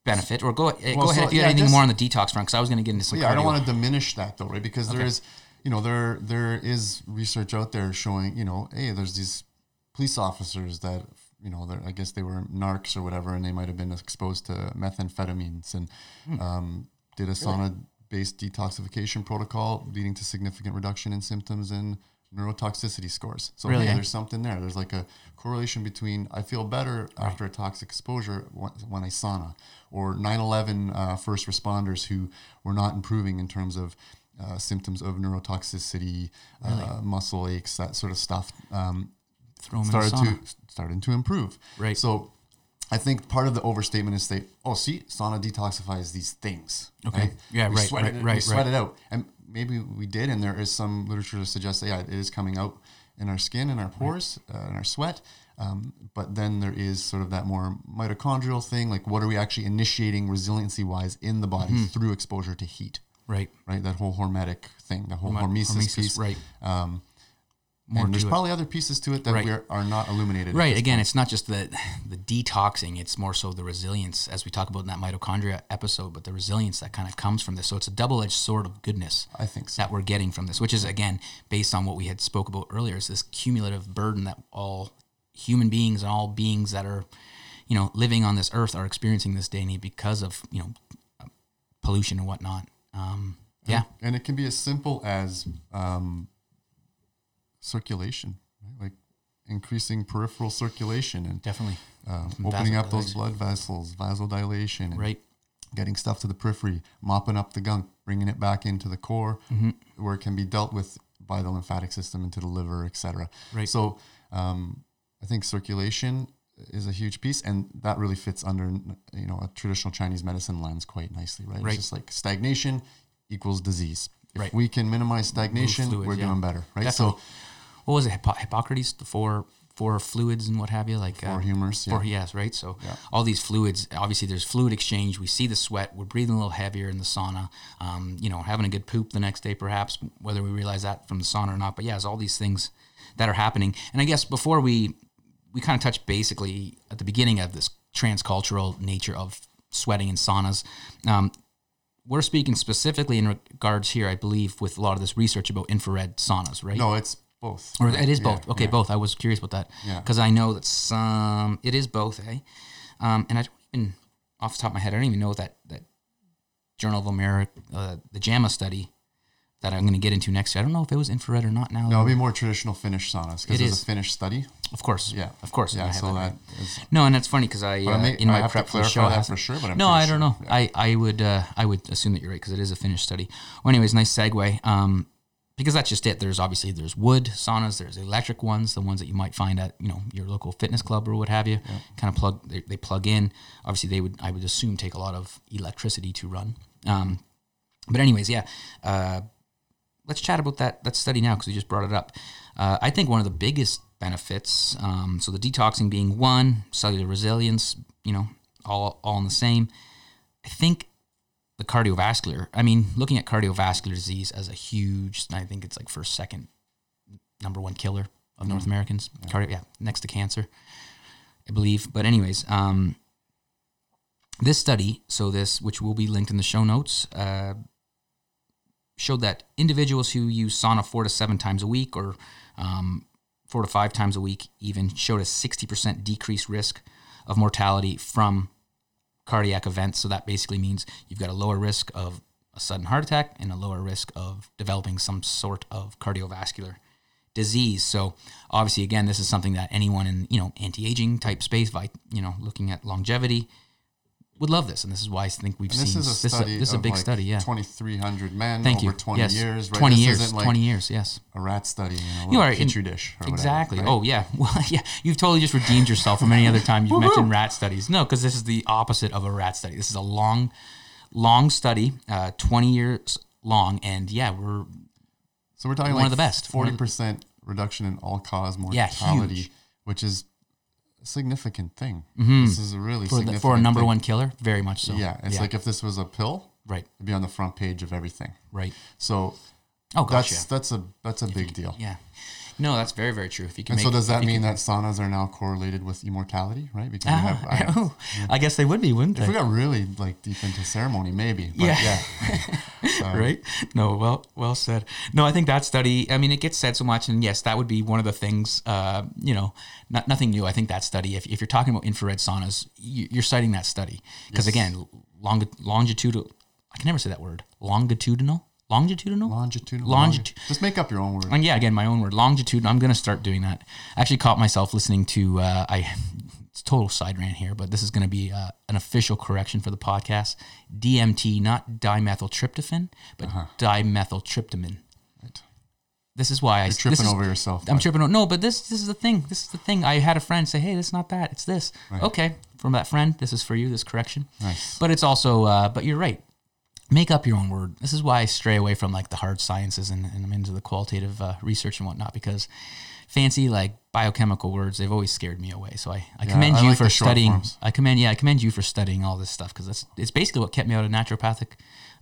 benefit, or go uh, Well, go ahead so, if you yeah, had anything just- more on the detox front, because I was going to get into some. yeah, I don't want to diminish that though, right? Because there Okay. is, you know, there there is research out there showing, you know, hey, there's these police officers that, you know, I guess they were narcs or whatever, and they might have been exposed to methamphetamines and Hmm. um, did a sauna-based detoxification protocol, leading to significant reduction in symptoms and neurotoxicity scores. So Really, eh? there's something there. There's like a correlation between I feel better after a toxic exposure when, when I sauna, or 9/11 uh, first responders who were not improving in terms of uh, symptoms of neurotoxicity, uh, muscle aches, that sort of stuff. Um, Throw 'em in a started to started to improve. Right. So I think part of the overstatement is say, oh, see, sauna detoxifies these things. Okay. Yeah, We right, sweated right, it, right, We sweat right. it out, and maybe we did, and there is some literature to suggest that yeah, it is coming out in our skin, in our pores, uh, in our sweat. Um, but then there is sort of that more mitochondrial thing, like what are we actually initiating resiliency wise in the body Mm-hmm. through exposure to heat, right. right? That whole hormetic thing, the whole Horme- hormesis, hormesis, piece. right. Um, more and there's it. probably other pieces to it that Right. we are, are not illuminated. Right. Again, point. it's not just the the detoxing; it's more so the resilience, as we talk about in that mitochondria episode. But the resilience that kind of comes from this, so it's a double edged sword of goodness I think so. that we're getting from this, which is again based on what we had spoke about earlier. Is this cumulative burden that all human beings and all beings that are, you know, living on this earth are experiencing this day and because of you know pollution and whatnot. Um, yeah. And it can be as simple as um, circulation, right? like increasing peripheral circulation and Definitely. um, opening up those blood vessels, vasodilation, and Right. getting stuff to the periphery, mopping up the gunk, bringing it back into the core, Mm-hmm. where it can be dealt with by the lymphatic system into the liver, etc. Right. So um, I think circulation is a huge piece, and that really fits under you know a traditional Chinese medicine lens quite nicely, right? Right. It's just like stagnation equals disease. If Right. we can minimize stagnation, fluids, we're yeah. doing better, right? Definitely. So What was it? Hippo- Hippocrates, the four four fluids and what have you, like for uh, humors, yeah. Four, yes, right. So Yeah. all these fluids, obviously, there's fluid exchange. We see the sweat. We're breathing a little heavier in the sauna. Um, you know, having a good poop the next day, perhaps, whether we realize that from the sauna or not. But yeah, it's all these things that are happening. And I guess before we we kind of touched basically at the beginning of this transcultural nature of sweating in saunas. Um, we're speaking specifically in regards here, I believe, with a lot of this research about infrared saunas, right? no, it's both. Or it is Yeah, both. Okay, yeah. both. I was curious about that. Yeah. Because I know that some it is both, eh? Um, and I don't even off the top of my head, I don't even know that that Journal of America, uh, the JAMA study that I'm going to get into next year. I don't know if it was infrared or not. Now, No, it'll be more traditional Finnish saunas It because it's is. a Finnish study. Of course, Yeah, of course, Yeah, so that is. No, and that's funny because I, But I uh, may, in I my prep for the show, that for sure. But I'm no, I don't sure. know. Yeah. I, I would uh, I would assume that you're right because it is a Finnish study. Well, anyways, nice segue. Um, because that's just it. There's obviously there's wood saunas, there's electric ones, the ones that you might find at you know your local fitness club or what have you. Kind of plug they, they plug in. Obviously, they would I would assume take a lot of electricity to run. Um, but anyways, yeah. Uh, let's chat about that that study now because we just brought it up. Uh, I think one of the biggest benefits, um, so the detoxing being one, cellular resilience, you know, all all in the same. I think the cardiovascular. I mean, looking at cardiovascular disease as a huge, I think it's like first, second, number one killer of North Americans. Cardio, yeah, next to cancer, I believe. But anyways, um, this study, so this, which will be linked in the show notes, uh, showed that individuals who use sauna four to seven times a week or um, four to five times a week even showed a 60% decreased risk of mortality from cardiac events. So that basically means you've got a lower risk of a sudden heart attack and a lower risk of developing some sort of cardiovascular disease. So obviously, again, this is something that anyone in you know anti-aging type space, by you know looking at longevity, would love this, and this is why I think we've And seen this is a this, study. this is a big like study. Yeah. 2,300 men Thank over you. 20 yes. years. Right? Twenty This years. like Twenty years. Yes. a rat study in a you are petri dish. Or whatever, Exactly. right? Oh yeah. Well, yeah. You've totally just redeemed yourself from any other time you've mentioned rat studies. No, because this is the opposite of a rat study. This is a long, long study, uh, twenty years long, and yeah, we're So we're talking One like of the best. Forty percent reduction in all cause Yeah, mortality, huge. which is significant thing. Mm-hmm. This is a really for, the, for a number thing. one killer. Very much so. Yeah, it's like if this was a pill, right, it'd be on the front page of everything. right. So Oh gosh, that's that's a that's a big deal. yeah, yeah. No, that's very very true. If you can. And make, so does that mean can- that saunas are now correlated with immortality, right? Because we have, I, Oh, I guess they would be, wouldn't if they? we got really like deep into ceremony, maybe. But Yeah. yeah. right? No, well, well said. No, I think that study. I mean, it gets said so much, and yes, that would be one of the things. Uh, you know, not nothing new. I think that study. If, if you're talking about infrared saunas, you, you're citing that study because again, long, longitudinal. I can never say that word. Longitudinal. Longitudinal. Longitudinal. Longitu- Just make up your own word. And yeah, again, my own word, longitudinal I'm going to start doing that. I actually caught myself listening to. Uh, I it's total side rant here, but this is going to be uh, an official correction for the podcast. DMT, not dimethyltryptophan, but dimethyltryptamine. Right. This is why I You're this tripping is- over yourself. I'm tripping. over- No, but this this is the thing. This is the thing. I had a friend say, "Hey, that's not that. It's this." Okay, from that friend, this is for you. This correction. Nice. But it's also. Uh, but you're right. Make up your own word. This is why I stray away from like the hard sciences and, and I'm into the qualitative uh, research and whatnot because fancy like biochemical words they've always scared me away. So I, I Yeah, commend I you like for studying. forms. I commend yeah I commend you for studying all this stuff because that's it's basically what kept me out of naturopathic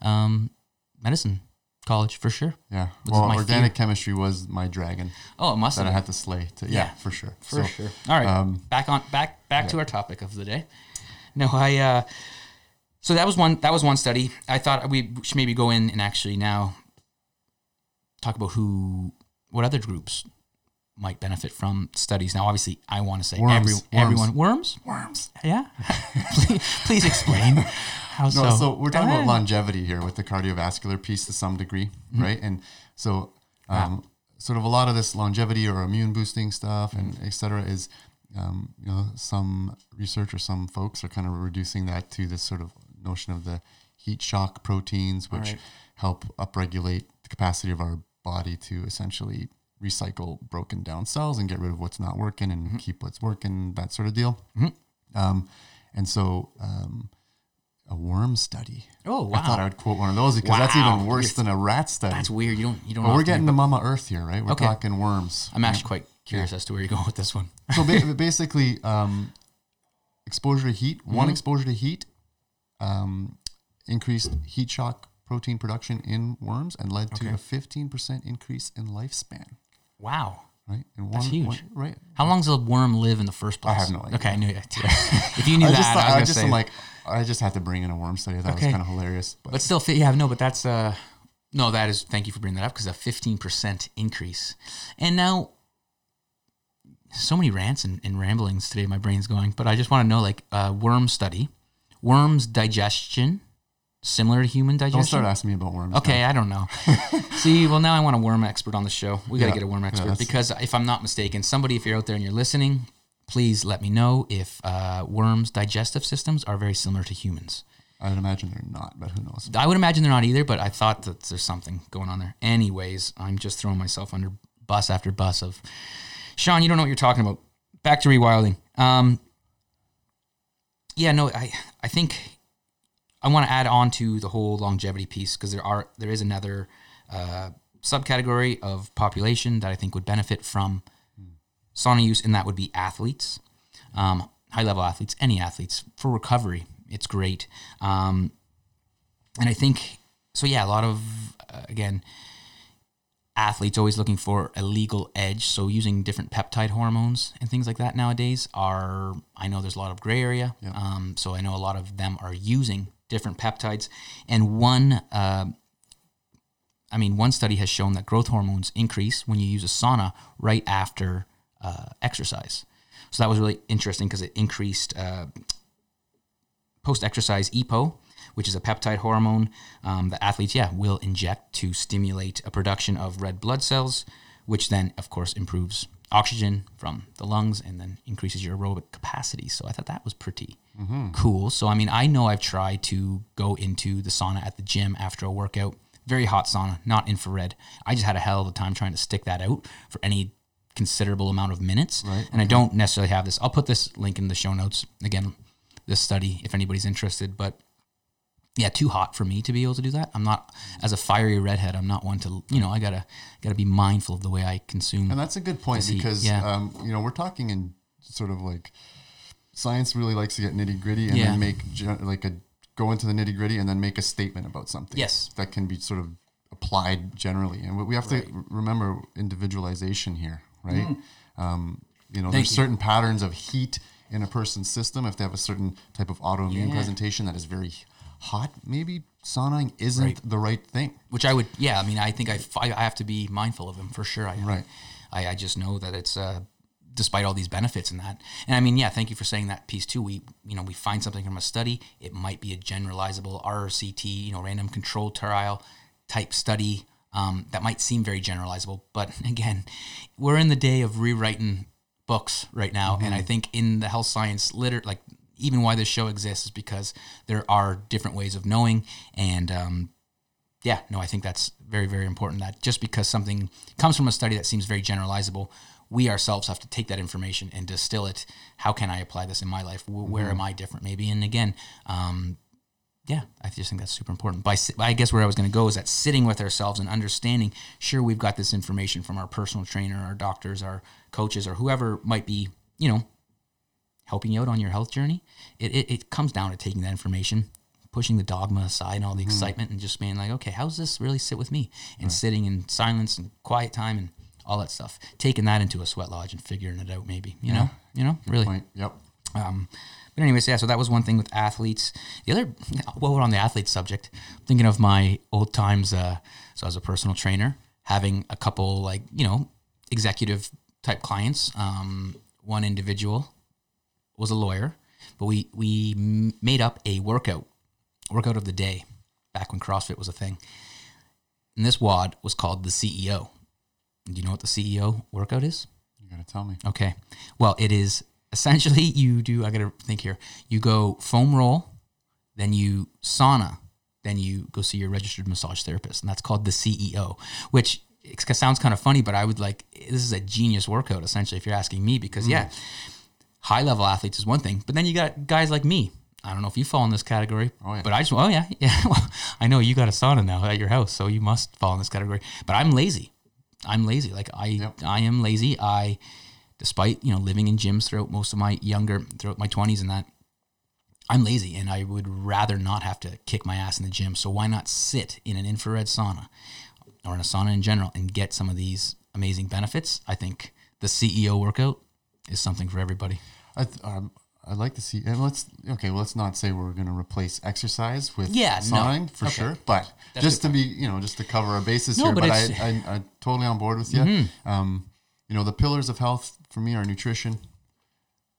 um, medicine college for sure. Yeah. Was well, organic chemistry was my dragon Oh, it must that have I had to slay. To, yeah, Yeah. for sure. For So, sure. All right. um, back on back back to our topic of the day. No, I uh so that was one that was one study. I thought we should maybe go in and actually now talk about who what other groups might benefit from studies. Now obviously I want to say Worms. every, Worms. everyone worms? Worms. Yeah. please, please explain how No, so. so, we're talking about longevity here with the cardiovascular piece to some degree, Mm-hmm. right? And so, um, sort of a lot of this longevity or immune boosting stuff and Mm-hmm. et cetera is, um, you know, some research or some folks are kind of reducing that to this sort of notion of the heat shock proteins, which Right. help upregulate the capacity of our body to essentially recycle broken down cells and get rid of what's not working and Mm-hmm. keep what's working, that sort of deal. Um, and so, um, a worm study. Oh I thought I would quote one of those because that's even worse than a rat study. That's weird. You don't you don't but we're getting to Mama Earth here, right? We're Okay. talking worms. I'm actually quite curious as to where you're going with this one. so ba- basically, um, exposure to heat, Mm-hmm. one exposure to heat, um, increased heat shock protein production in worms and led to a 15% increase in lifespan, Wow. right? And That's huge. one- right? How long does a worm live in the first place? I have no idea. Okay, I knew it. if you knew I that, just, thought, I was I just say. am like, I just had to bring in a worm study. I thought Okay. was kind of hilarious. But, but still, yeah, no, but that's uh, no, that is. Thank you for bringing that up because a fifteen percent increase, and now so many rants and, and ramblings today. My brain's going, but I just want to know, like, uh, worm study, worms digestion, similar to human digestion. don't start asking me about worms. now. Okay, I don't know. See, well, now I want a worm expert on the show. We got to Yeah. get a worm expert that's- because if I'm not mistaken, somebody, if you're out there and you're listening, please let me know if uh, worms' digestive systems are very similar to humans. I would imagine they're not, but who knows? I would imagine they're not either, but I thought that there's something going on there. Anyways, I'm just throwing myself under bus after bus of Shawn. You don't know what you're talking about. Back to rewilding. Um, yeah, no, I I think I want to add on to the whole longevity piece because there are there is another uh, subcategory of population that I think would benefit from sauna use, and that would be athletes, um, high level athletes, any athletes for recovery. It's great, um, and I think so. Yeah, a lot of uh, again athletes always looking for a legal edge. So using different peptide hormones and things like that nowadays are, I know there's a lot of gray area. Yeah. Um, so I know a lot of them are using different peptides. And one, uh, I mean, one study has shown that growth hormones increase when you use a sauna right after uh, exercise. So that was really interesting because it increased uh, post exercise EPO, which is a peptide hormone um, that athletes, yeah, will inject to stimulate a production of red blood cells, which then, of course, improves oxygen from the lungs and then increases your aerobic capacity. So I thought that was pretty cool. So, I mean, I know I've tried to go into the sauna at the gym after a workout, very hot sauna, not infrared. I just had a hell of a time trying to stick that out for any considerable amount of minutes. Right. And I don't necessarily have this. I'll put this link in the show notes. Again, this study if anybody's interested. But yeah, too hot for me to be able to do that. I'm not as a fiery redhead. I'm not one to you know. I gotta gotta be mindful of the way I consume. And that's a good point because yeah. um, you know we're talking in sort of like science really likes to get nitty gritty and Yeah. then make like a go into the nitty gritty and then make a statement about something. Yes. that can be sort of applied generally, and we- we have Right. to remember individualization here, right? Um, you know, Mm. Thank there's you. certain patterns of heat in a person's system. If they have a certain type of autoimmune Yeah. presentation that is very hot, maybe sauning isn't Right. the right thing. which I would, yeah. I mean, I think I, I have to be mindful of them for sure. I, Right. I, I just know that it's uh, despite all these benefits and that. And I mean, yeah, thank you for saying that piece too. We, you know, we find something from a study. It might be a generalizable RCT, you know, random control trial type study um, that might seem very generalizable. But again, we're in the day of rewriting books right now, and I think in the health science liter, like even why this show exists is because there are different ways of knowing and um, yeah, no, I think that's very, very important. That just because something comes from a study that seems very generalizable, we ourselves have to take that information and distill it. How can I apply this in my life? Wh- Where am I different, maybe? And again, um, yeah, I just think that's super important. By I guess where I was going to go is that sitting with ourselves and understanding. Sure, we've got this information from our personal trainer, our doctors, our coaches, or whoever might be, you know, helping you out on your health journey. It, it, it comes down to taking that information, pushing the dogma aside and all the Mm-hmm. excitement and just being like, okay, how does this really sit with me? And sitting in silence and quiet time and all that stuff. Taking that into a sweat lodge and figuring it out, maybe. You know, you know, really. Point. Yep. Um, but anyways, yeah. So that was one thing with athletes. The other, while we're on the athlete subject, thinking of my old times. Uh, so as a personal trainer, having a couple like you know executive type clients. Um, one individual was a lawyer, but we we made up a workout workout of the day back when CrossFit was a thing. And this WOD was called the CEO. Do you know what the CEO workout is? You got to tell me. Okay. Well, it is essentially you do, I got to think here. You go foam roll, then you sauna, then you go see your registered massage therapist. And that's called the CEO, which it sounds kind of funny, but I would like, this is a genius workout, essentially, if you're asking me, because yeah, mm. High level athletes is one thing, but then you got guys like me. I don't know if you fall in this category, Oh, yeah. but I just, oh yeah, yeah. Well, I know you got a sauna now at your house, so you must fall in this category. But I'm lazy. I'm lazy. Like I, Yep. I am lazy. I, despite you know living in gyms throughout most of my younger, throughout my twenties and that, I'm lazy, and I would rather not have to kick my ass in the gym. So why not sit in an infrared sauna, or in a sauna in general, and get some of these amazing benefits? I think the CEO workout is something for everybody. I th- um, I'd like to see. And let's okay. Well, let's not say we're going to replace exercise with Yeah, no. for Okay. sure. But That's just to be, you know, just to cover our bases No, here. but But, I, Mm-hmm. I, I'm totally on board with you. Um, you know, the pillars of health for me are nutrition,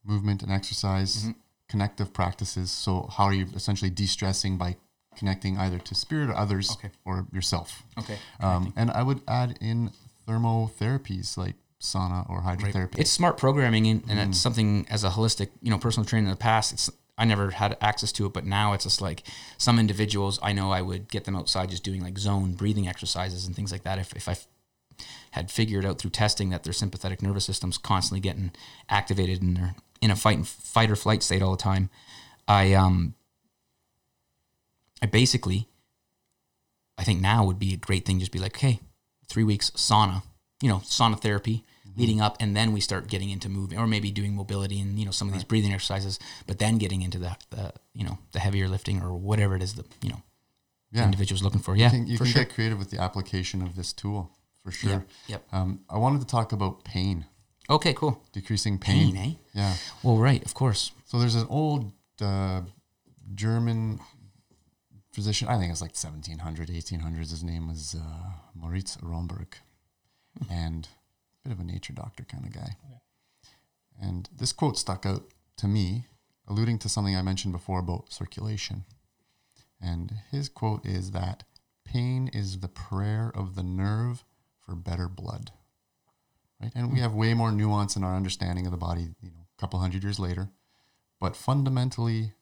movement, and exercise. Mm-hmm. Connective practices. So, how are you essentially de-stressing by connecting either to spirit or others Okay. or yourself? Okay. Um, and I would add in thermotherapies like sauna or hydrotherapy. It's smart programming, and, and it's something as a holistic, you know, personal trainer in the past. It's I never had access to it, but now it's just like some individuals. I know I would get them outside just doing like zone breathing exercises and things like that. If if I f- had figured out through testing that their sympathetic nervous system's constantly getting activated and they're in a fight and fight or flight state all the time, I um I basically I think now would be a great thing. Just be like, hey, three weeks sauna, you know, sauna therapy leading up, and then we start getting into moving, or maybe doing mobility and you know some of these breathing exercises, but then getting into the, the you know the heavier lifting or whatever it is that you know yeah. individual's looking for. Yeah, You can, you for can sure. get creative with the application of this tool for sure. Yep, yep. Um, I wanted to talk about pain, Okay, cool. decreasing pain. Pain, eh? Yeah. Well, right, of course. So there's an old uh, German physician, I think it's like 1700, 1800s. His name was uh, Moritz Romberg, and a bit of a nature doctor kind of guy. And this quote stuck out to me, alluding to something I mentioned before about circulation. And his quote is that pain is the prayer of the nerve for better blood. Right? And we have way more nuance in our understanding of the body, you know, a couple hundred years later. But fundamentally,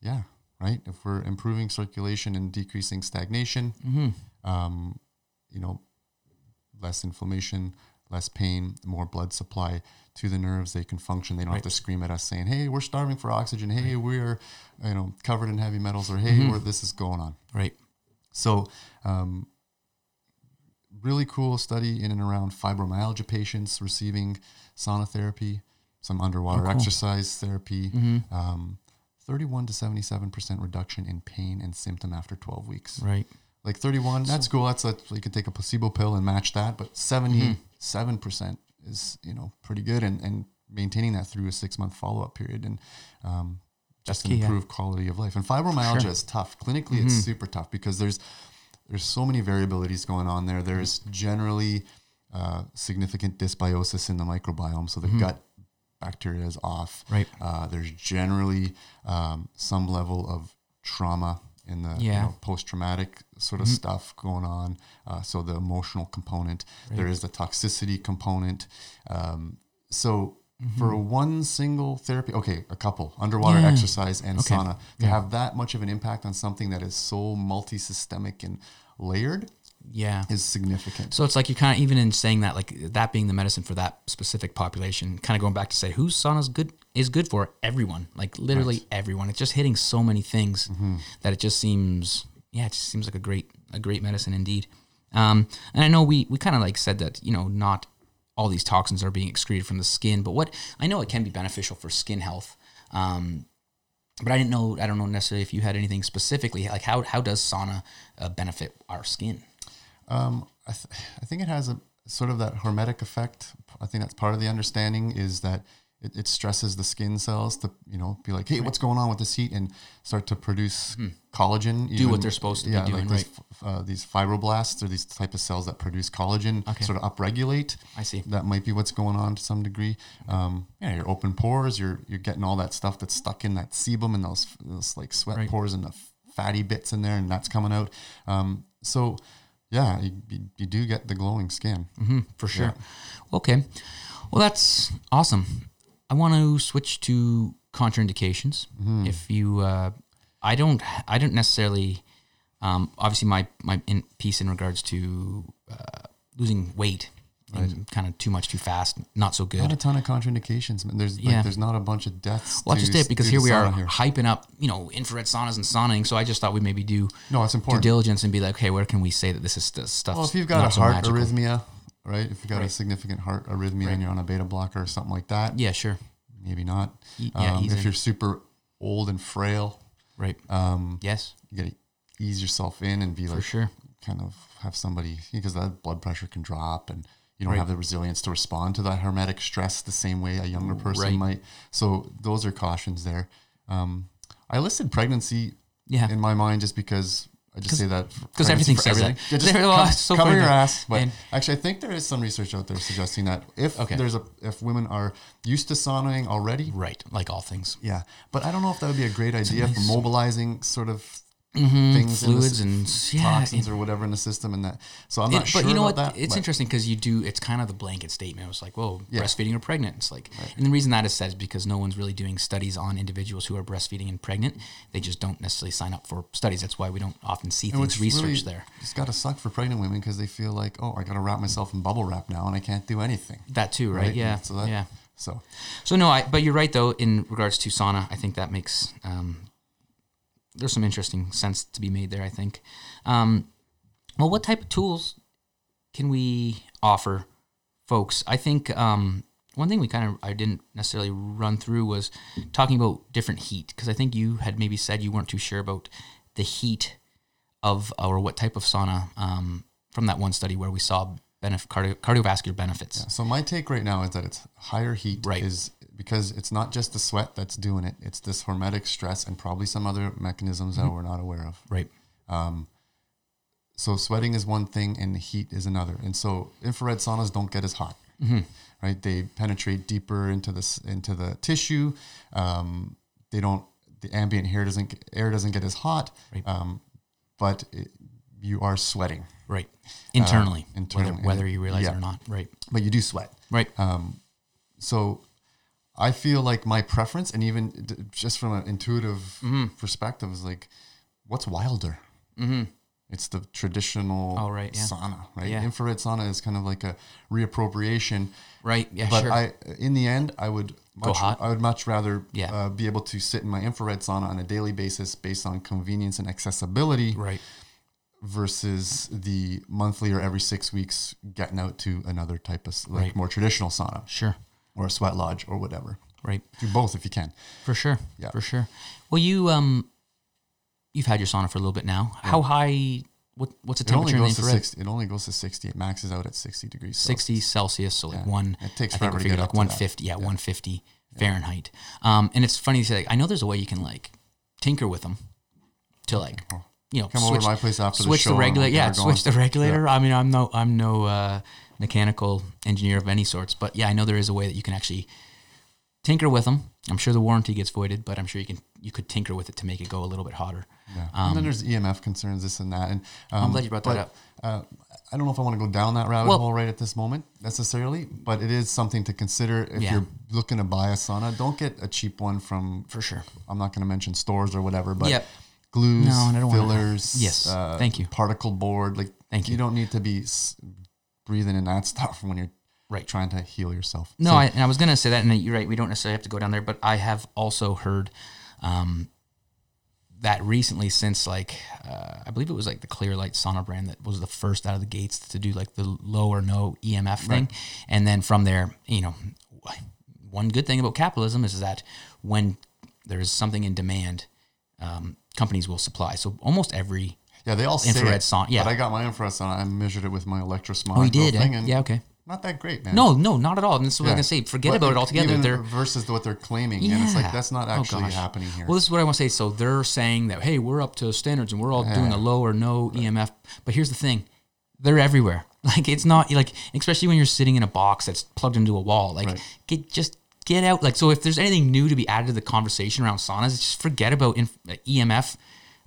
yeah, right? If we're improving circulation and decreasing stagnation, um, you know, less inflammation, less pain, more blood supply to the nerves, they can function. They don't have to scream at us saying, "Hey, we're starving for oxygen. Hey, we're you know covered in heavy metals," or "Hey, we're, this is going on." Right. So, um, really cool study in and around fibromyalgia patients receiving sauna therapy, some underwater exercise therapy. Um, 31 to 77% reduction in pain and symptom after 12 weeks. Right. Like 31, that's cool. That's a, you can take a placebo pill and match that, but 77% is, you know, pretty good. And, and maintaining that through a six month follow up period and um, just key, an yeah. quality of life. And fibromyalgia is tough. Clinically, it's super tough because there's, there's so many variabilities going on there. There's generally uh, significant dysbiosis in the microbiome. So the gut bacteria is off. Right. Uh, there's generally um, some level of trauma in the you know, post-traumatic sort of stuff going on. Uh, so the emotional component. There is the toxicity component. Um, so for one single therapy, okay, a couple underwater Yeah. exercise and sauna to have that much of an impact on something that is so multi-systemic and layered Yeah. is significant. So it's like you kind of even in saying that, like that being the medicine for that specific population, kind of going back to say whose sauna is good is good for everyone, like literally everyone. It's just hitting so many things that it just seems, yeah, it just seems like a great a great medicine indeed. Um, and I know we we kind of like said that you know not all these toxins are being excreted from the skin, but what I know it can be beneficial for skin health. Um, but I didn't know. I don't know necessarily if you had anything specifically like how how does sauna uh, benefit our skin? Um, I, th- I think it has a sort of that hormetic effect. I think that's part of the understanding is that it, it stresses the skin cells to you know be like, hey, what's going on with this heat, and start to produce collagen. Hmm. Do what they're supposed to be doing, like these, uh, these fibroblasts or these type of cells that produce collagen, Okay. sort of upregulate. I see. That might be what's going on to some degree. Um, yeah, your open pores, you're you're getting all that stuff that's stuck in that sebum and those those like sweat Right. pores and the fatty bits in there, and that's coming out. Um, so yeah, you, you, do get the glowing skin. hmm for sure. Okay, well that's awesome. I want to switch to contraindications. If you, uh, I don't, I don't necessarily. Um, obviously, my my in, piece in regards to uh, losing weight and kind of too much too fast, not so Not good. a ton of contraindications. man. There's Yeah. like, there's not a bunch of deaths. Well, that's just it because here we are here. hyping up, you know, infrared saunas and sauning. So I just thought we'd maybe do No, it's important. due diligence and be like, okay, where can we say that this is st- stuff? Well, if you've got a so heart magical? arrhythmia, right? If you've got a significant heart arrhythmia and you're on a beta blocker or something like that, yeah, sure, maybe not. Y- yeah, um, if you're super old and frail, right, um, yes, you got to ease yourself in and be for like, sure, kind of have somebody because that blood pressure can drop and you don't Right. have the resilience to respond to that hormetic stress the same way a younger person Right. might. So those are cautions there. Um, I listed pregnancy yeah. in my mind just because I just say that because everything says everything. that. Yeah, just There- well, com- it's so cover your that- ass. But and- actually, I think there is some research out there suggesting that if Okay. there's a if women are used to saunaing already, right, like all things. yeah. But I don't know if that would be a great idea nice- for mobilizing sort of Mhm, things, in the fluids and yeah, toxins or whatever in the system, and that. So I'm not It- not but sure you know what? that. it's but- interesting because you do. It's kind of the blanket statement. It was like, "Whoa, Yeah. breastfeeding or pregnant." It's like, and the reason that is said is because no one's really doing studies on individuals who are breastfeeding and pregnant. They just don't necessarily sign up for studies. That's why we don't often see And things researched really- there. It's got to suck for pregnant women because they feel like, oh, I got to wrap myself in bubble wrap now, and I can't do anything. That too, right? Right, Yeah, so that- yeah. So So no, I. But you're right though. In regards to sauna, I think that makes um, there's some interesting sense to be made there. I think. Um, well, what type of tools can we offer folks? I think um, one thing we kind of I didn't necessarily run through was talking about different heat because I think you had maybe said you weren't too sure about the heat of or what type of sauna um, from that one study where we saw benef- cardio- cardiovascular benefits. So my take right now is that it's higher heat Right. is because it's not just the sweat that's doing it. It's this hormetic stress and probably some other mechanisms Mm-hmm. that we're not aware of. Right. So sweating is one thing and heat is another. And so infrared saunas don't get as hot, Mm-hmm. right? They penetrate deeper into this into the tissue. Um, they don't. The ambient air doesn't get- air doesn't get as hot, Right. um, but it, you are sweating. Right. Internally, internally, whether, whether you realize yeah. it or not. Right. But you do sweat. Right. so I feel like my preference, and even d- just from an intuitive Mm-hmm. perspective, is like, what's wilder? Mm-hmm. It's the traditional Oh, right, yeah. sauna, right? Yeah. Infrared sauna is kind of like a reappropriation. right. Yeah. But sure. I, in the end, I would much? I would much rather Yeah. uh, be able to sit in my infrared sauna on a daily basis based on convenience and accessibility right. versus the monthly or every six weeks getting out to another type of like Right. more traditional sauna Sure. Or a sweat lodge or whatever. Right. Do both if you can. For sure. Yeah. For sure. Well, you um, you've had your sauna for a little bit now. How high? What What's the It only temperature in the goes to sixty. It only goes to sixty. It maxes out at sixty degrees. Sixty Celsius, so like Yeah. one. It takes I forever to get like up one fifty. Yeah, one fifty Fahrenheit. Um, and it's funny to say. Like, I know there's a way you can like tinker with them to like you know Come over to my place after the switch show the regulator. Yeah, switch the regulator. I mean, I'm no I'm no uh, mechanical engineer of any sorts, but yeah, I know there is a way that you can actually tinker with them. I'm sure the warranty gets voided, but I'm sure you can you could tinker with it to make it go a little bit hotter. Yeah. and then there's EMF concerns, this and that. And um, I'm glad you brought that up. Uh, I don't know if I want to go down that rabbit Well- hole right at this moment necessarily, but it is something to consider if Yeah. you're looking to buy a sauna. Don't get a cheap one from For sure. I'm not going to mention stores or whatever, but Yep. glues, No, fillers, Yes, uh, thank you. particle board. Like, Thank you. you. don't need to be breathing in that stuff when you're Right. trying to heal yourself. No, So- I, and I was going to say that, and you're right. We don't necessarily have to go down there, but I have also heard um, that recently, since like uh, I believe it was like the Clearlight sauna brand that was the first out of the gates to do like the low or no EMF thing, and then from there, you know, one good thing about capitalism is that when there is something in demand, um, companies will supply. So almost every Yeah, they all say Infrared it, sauna, yeah. But I got my infrared sauna. I measured it with my electrosmog. oh, you did, thing, and yeah, okay. Not that great, man. No, no, not at all. And this is what Yeah. I'm gonna say. Forget But about it altogether. They're versus what they're claiming, and it's like that's not Oh, actually gosh. happening here. Well, this is what I want to say. So they're saying that hey, we're up to standards and we're all doing Yeah. a low or no EMF. But here's the thing, they're everywhere. Like it's not like especially when you're sitting in a box that's plugged into a wall. Like Right. get just get out. Like so, if there's anything new to be added to the conversation around saunas, just forget about inf- EMF,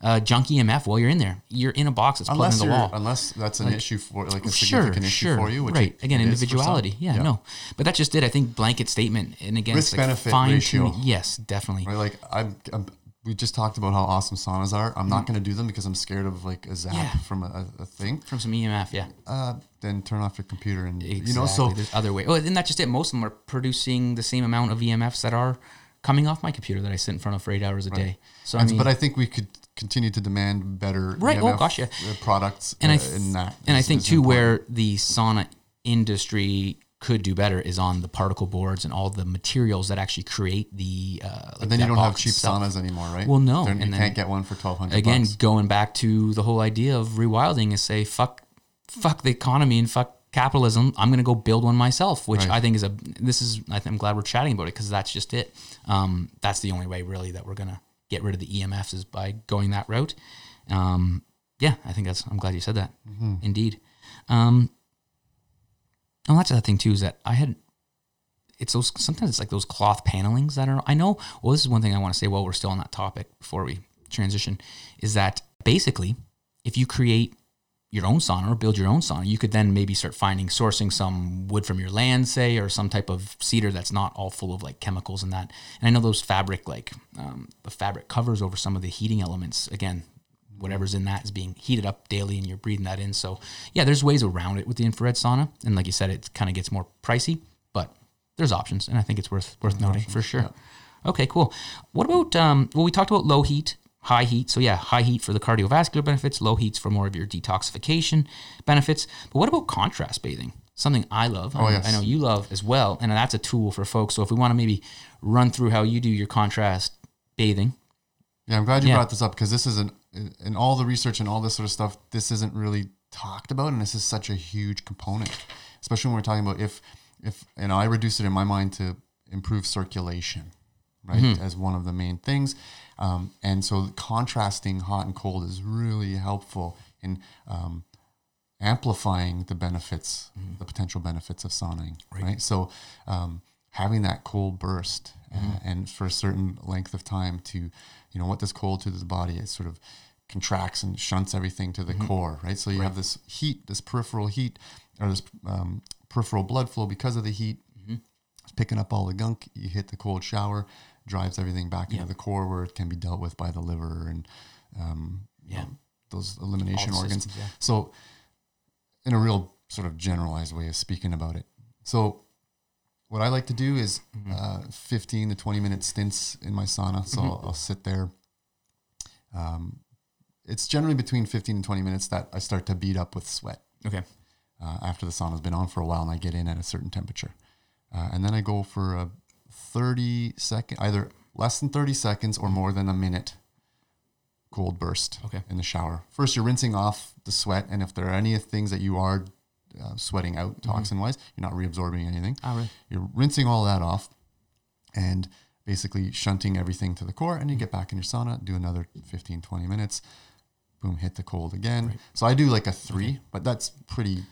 uh, junk EMF while you're in there. You're in a box that's plugged unless into the wall. unless that's an issue for like a Sure, significant issue sure, for you, which right? it- Again, it individuality. Yeah, no, but that's just it. I think blanket statement, and again, it's like fine ratio. tuning. Yes, definitely. Right, like I'm, I'm, we just talked about how awesome saunas are. I'm not going to do them because I'm scared of like a zap Mm. Yeah. from a, a, thing. From some EMF, yeah. Uh, then turn off your computer and Exactly. you know. So there's other way. Oh, and that's just it. Most of them are producing the same amount of EMFs that are coming off my computer that I sit in front of for eight hours a day. So I mean, but I think we could continue to demand better Right, oh, gosh, yeah. uh, products and uh, I th- in that. and I think too important. where the sauna industry could do better is on the particle boards and all the materials that actually create the. Uh, like But then you don't have cheap itself. saunas anymore, right? Well, no, Then you and then- can't get one for twelve hundred. Again, bucks. going back to the whole idea of rewilding is say fuck, fuck the economy and fuck capitalism. I'm gonna go build one myself, which Right. I think is a. This is I think I'm glad we're chatting about it because that's just it. Um, that's the only way really that we're gonna get rid of the EMFs is by going that route. Um, yeah, I think that's. I'm glad you said that. Mm-hmm. Indeed. Um, and that's the other thing too is that I had. It's those sometimes it's like those cloth panelings that are. I know. Well, this is one thing I want to say while we're still on that topic before we transition, is that basically if you create your own sauna or build your own sauna, you could then maybe start finding sourcing some wood from your land, say, or some type of cedar that's not all full of like chemicals and that. And I know those fabric, like um, the fabric covers over some of the heating elements. Again, whatever's in that is being heated up daily and you're breathing that in. So yeah, there's ways around it with the infrared sauna. And like you said, it kind of gets more pricey, but there's options. And I think it's worth, worth noting for sure. Okay, cool. What about, um, well, we talked about low heat, high heat. So yeah, high heat for the cardiovascular benefits, low heats for more of your detoxification benefits. But what about contrast bathing? Something I love. Oh, I, yes. I know you love as well. And that's a tool for folks. So if we want to maybe run through how you do your contrast bathing. Yeah, I'm glad you Yeah. brought this up because this isn't in all the research and all this sort of stuff. This isn't really talked about, and this is such a huge component, especially when we're talking about if if you know I reduce it in my mind to improve circulation, right, Mm-hmm. as one of the main things, um, and so contrasting hot and cold is really helpful in. Um, amplifying the benefits, Mm-hmm. the potential benefits of sauning, right? So, um, having that cold burst uh, Mm-hmm. and for a certain length of time to, you know, what does cold to the body? It sort of contracts and shunts everything to the Mm-hmm. core, right? So you have this heat, this peripheral heat, or this um, peripheral blood flow because of the heat. Mm-hmm. It's picking up all the gunk. You hit the cold shower, drives everything back into the core where it can be dealt with by the liver and um, Yeah. know, those elimination organs. systems, yeah. So, in a real sort of generalized way of speaking about it. So, what I like to do is Mm-hmm. uh, 15 to 20 minute stints in my sauna. So, I'll, I'll sit there. Um, it's generally between 15 and 20 minutes that I start to beat up with sweat Okay. uh, after the sauna's been on for a while and I get in at a certain temperature. Uh, and then I go for a 30 second, either less than 30 seconds or more than a minute cold burst Okay. in the shower. First, you're rinsing off the sweat. And if there are any things that you are uh, sweating out toxin wise, you're not reabsorbing anything. Ah, really? You're rinsing all that off and basically shunting everything to the core. And you get back in your sauna, do another 15, 20 minutes. Boom, hit the cold again. So I do like a three, but that's pretty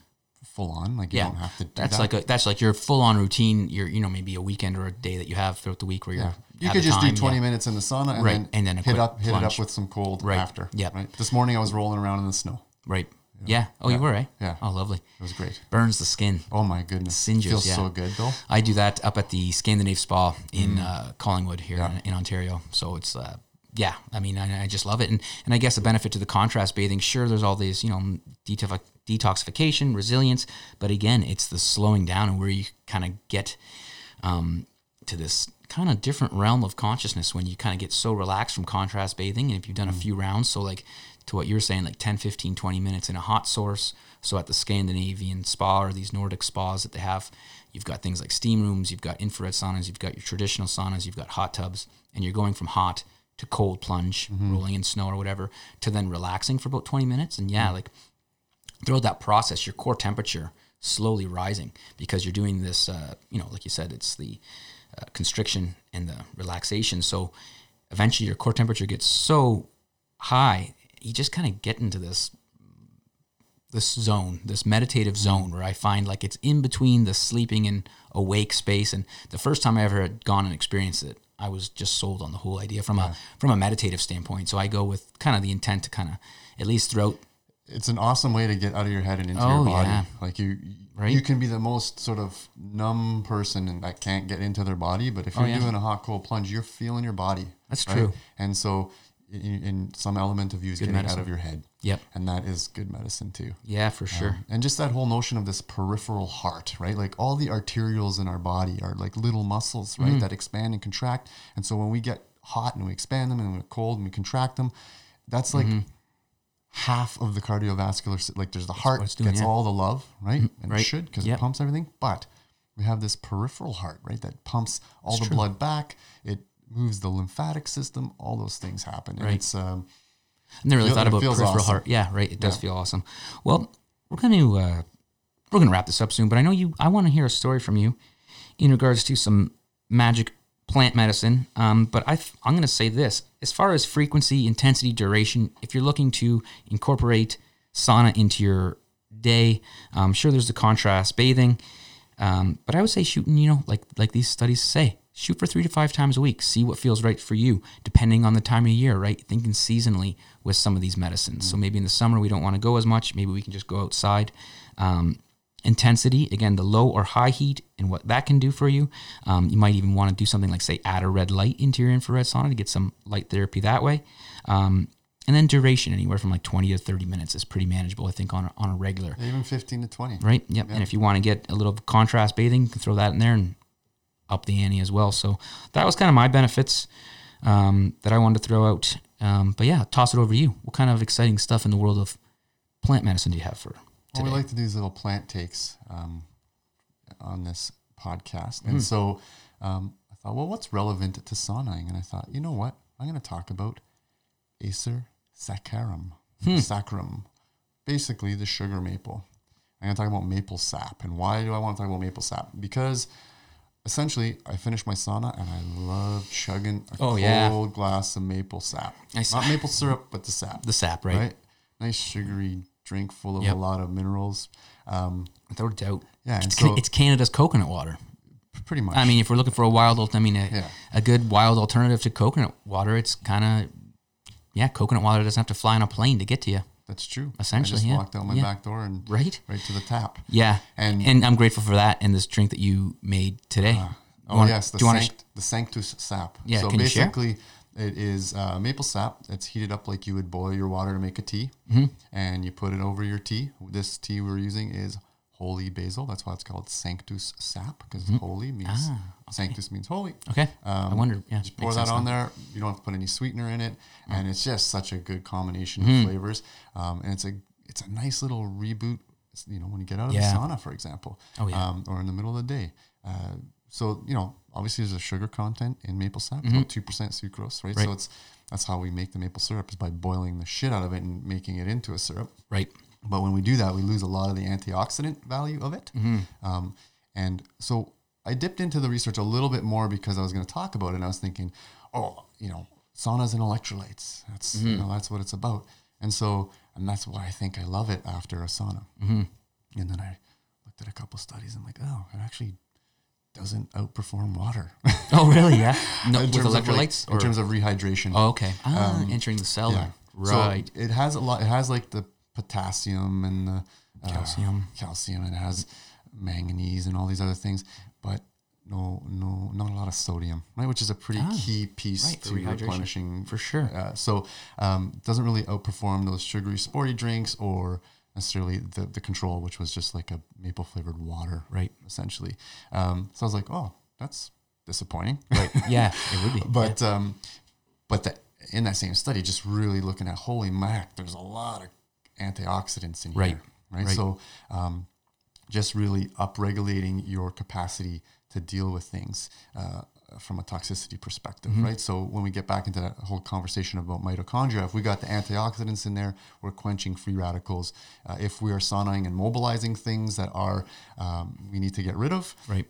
full on. Like you Yeah. don't have to That's that. like a that's like your full on routine. Your you know maybe a weekend or a day that you have throughout the week where you're You could just time, do 20 yeah. minutes in the sauna and Right, then, and then hit up hit it up with some cold Right, after. Yeah. Right. This morning I was rolling around in the snow. Right. Yeah. Oh, you were, eh? Yeah. Oh, lovely. It was great. Burns the skin. Oh my goodness. Singes, Feels yeah. so good though. I do that up at the Scandinave Spa in Mm. uh, Collingwood here in, in Ontario. So it's uh, yeah, I mean, I, I just love it, and and I guess a benefit to the contrast bathing. Sure, there's all these you know detox- detoxification, resilience, but again, it's the slowing down and where you kind of get um, to this kind of different realm of consciousness when you kind of get so relaxed from contrast bathing and if you've done a few rounds so like to what you're saying like 10 15 20 minutes in a hot source so at the scandinavian spa or these nordic spas that they have you've got things like steam rooms you've got infrared saunas you've got your traditional saunas you've got hot tubs and you're going from hot to cold plunge rolling in snow or whatever to then relaxing for about 20 minutes and yeah like throughout that process, your core temperature slowly rising because you're doing this. Uh, you know, like you said, it's the uh, constriction and the relaxation. So eventually, your core temperature gets so high, you just kind of get into this this zone, this meditative zone where I find like it's in between the sleeping and awake space. And the first time I ever had gone and experienced it, I was just sold on the whole idea from a from a meditative standpoint. So I go with kind of the intent to kind of at least throughout it's an awesome way to get out of your head and into Oh, your body. yeah. Like you, Right. you can be the most sort of numb person and that can't get into their body. But if oh, you're Oh, yeah. doing a hot cold plunge, you're feeling your body. That's true. And so, in, in some element of you is Good getting medicine. out of your head. Yep. And that is good medicine too. Yeah, for sure. And just that whole notion of this peripheral heart, right? Like all the arterioles in our body are like little muscles, right? Mm-hmm. That expand and contract. And so when we get hot and we expand them and we're cold and we contract them, that's like half of the cardiovascular, like there's the heart Mm-hmm. doing, gets yeah. Mm-hmm. all the love, right? And right. it should because Yep. it pumps everything. But we have this peripheral heart, right? That pumps all the blood back. It moves the lymphatic system. All those things happen. And Right. it's, um, I never really Feel- thought about peripheral awesome. heart. Yeah, right. It does Yeah. feel awesome. Well, we're going to uh, we're going to wrap this up soon, but I know you. I want to hear a story from you in regards to some magic plant medicine. Um, but I, I'm going to say this: as far as frequency, intensity, duration, if you're looking to incorporate sauna into your day, I'm sure there's the contrast bathing. Um, but I would say shooting, you know, like like these studies say, shoot for three to five times a week. See what feels right for you, depending on the time of year, right? Thinking seasonally with some of these medicines. So maybe in the summer we don't want to go as much. Maybe we can just go outside. Um, intensity, again, the low or high heat and what that can do for you. Um, you might even want to do something like say add a red light into your infrared sauna to get some light therapy that way. Um, and then duration, anywhere from like 20 to 30 minutes is pretty manageable, I think, on a, on a regular even 15 to 20. right? Yep. And if you want to get a little contrast bathing, you can throw that in there and up the ante as well. So that was kind of my benefits um, that I wanted to throw out. Um, but yeah, toss it over to you. What kind of exciting stuff in the world of plant medicine do you have for Well, today? we like to do these little plant takes um, on this podcast. And so um, I thought, well, what's relevant to saunaing? And I thought, you know what? I'm going to talk about Acer saccharum, Hmm. saccharum, basically the sugar maple. I'm going to talk about maple sap. And why do I want to talk about maple sap? Because essentially, I finished my sauna and I love chugging a Oh, cold yeah. glass of maple sap. Nice. Not maple syrup, but the sap the sap, right? right? Nice sugary drink full of Yep. a lot of minerals. Um, Without a doubt. yeah, It's, so it's Canada's coconut water. pretty much. I mean, if we're looking for a wild, I mean, a, Yeah. a good wild alternative to coconut water, it's kind of, yeah, coconut water doesn't have to fly on a plane to get to you, that's true. essentially, I just yeah. walked out my Yeah. back door and right? right to the tap. Yeah, And- and I'm grateful for that and this drink that you made today. Oh wanna- yes, the, do you want to? sanct- the Sanctus sap. Yeah, so can you share? basically, it is uh, maple sap that's heated up like you would boil your water to make a tea, Mm-hmm. and you put it over your tea. This tea we're using is holy basil. That's why it's called Sanctus sap because holy means Ah, Sanctus means holy. okay, I Um, wonder. Yeah, Just pour that on now. there. You don't have to put any sweetener in it, and it's just such a good combination Mm-hmm. of flavors. Um, and it's a it's a nice little reboot. You know, when you get out of Yeah. the sauna, for example, Oh, yeah. um, or in the middle of the day. Uh, so you know, obviously there's a sugar content in maple sap, Mm-hmm. about two percent sucrose, right? Right. So it's that's how we make the maple syrup is by boiling the shit out of it and making it into a syrup. Right. But when we do that, we lose a lot of the antioxidant value of it. Mm-hmm. Um, and so I dipped into the research a little bit more because I was going to talk about it. And I was thinking, oh, you know, saunas and electrolytes. That's you Mm-hmm. know that's what it's about. And so and that's why I think I love it after a sauna. Mm-hmm. And then I looked at a couple studies. and I'm like, oh, it actually doesn't outperform water Oh, really? Yeah. No, with of, like, electrolytes. in terms of rehydration. oh, okay. Ah, entering the cell. Yeah. Right. So it has a lot. It has like the potassium and the uh, Calcium. calcium, and it has manganese and all these other things, but no, no, not a lot of sodium, right? Which is a pretty key piece Ah, right, to replenishing For sure. Uh, so um, doesn't really outperform those sugary sporty drinks or necessarily the the control, which was just like a maple flavored water, Right. Essentially. Um, so I was like, oh, that's disappointing. Right. Yeah, it would be. But um, but the, in that same study, just really looking at holy mac, there's a lot of antioxidants in Right. here, right? Right. So um, just really upregulating your capacity to deal with things uh, from a toxicity perspective, Mm-hmm. right? So when we get back into that whole conversation about mitochondria, if we got the antioxidants in there, we're quenching free radicals. Uh, if we are saunaing and mobilizing things that are um, we need to get rid of, right.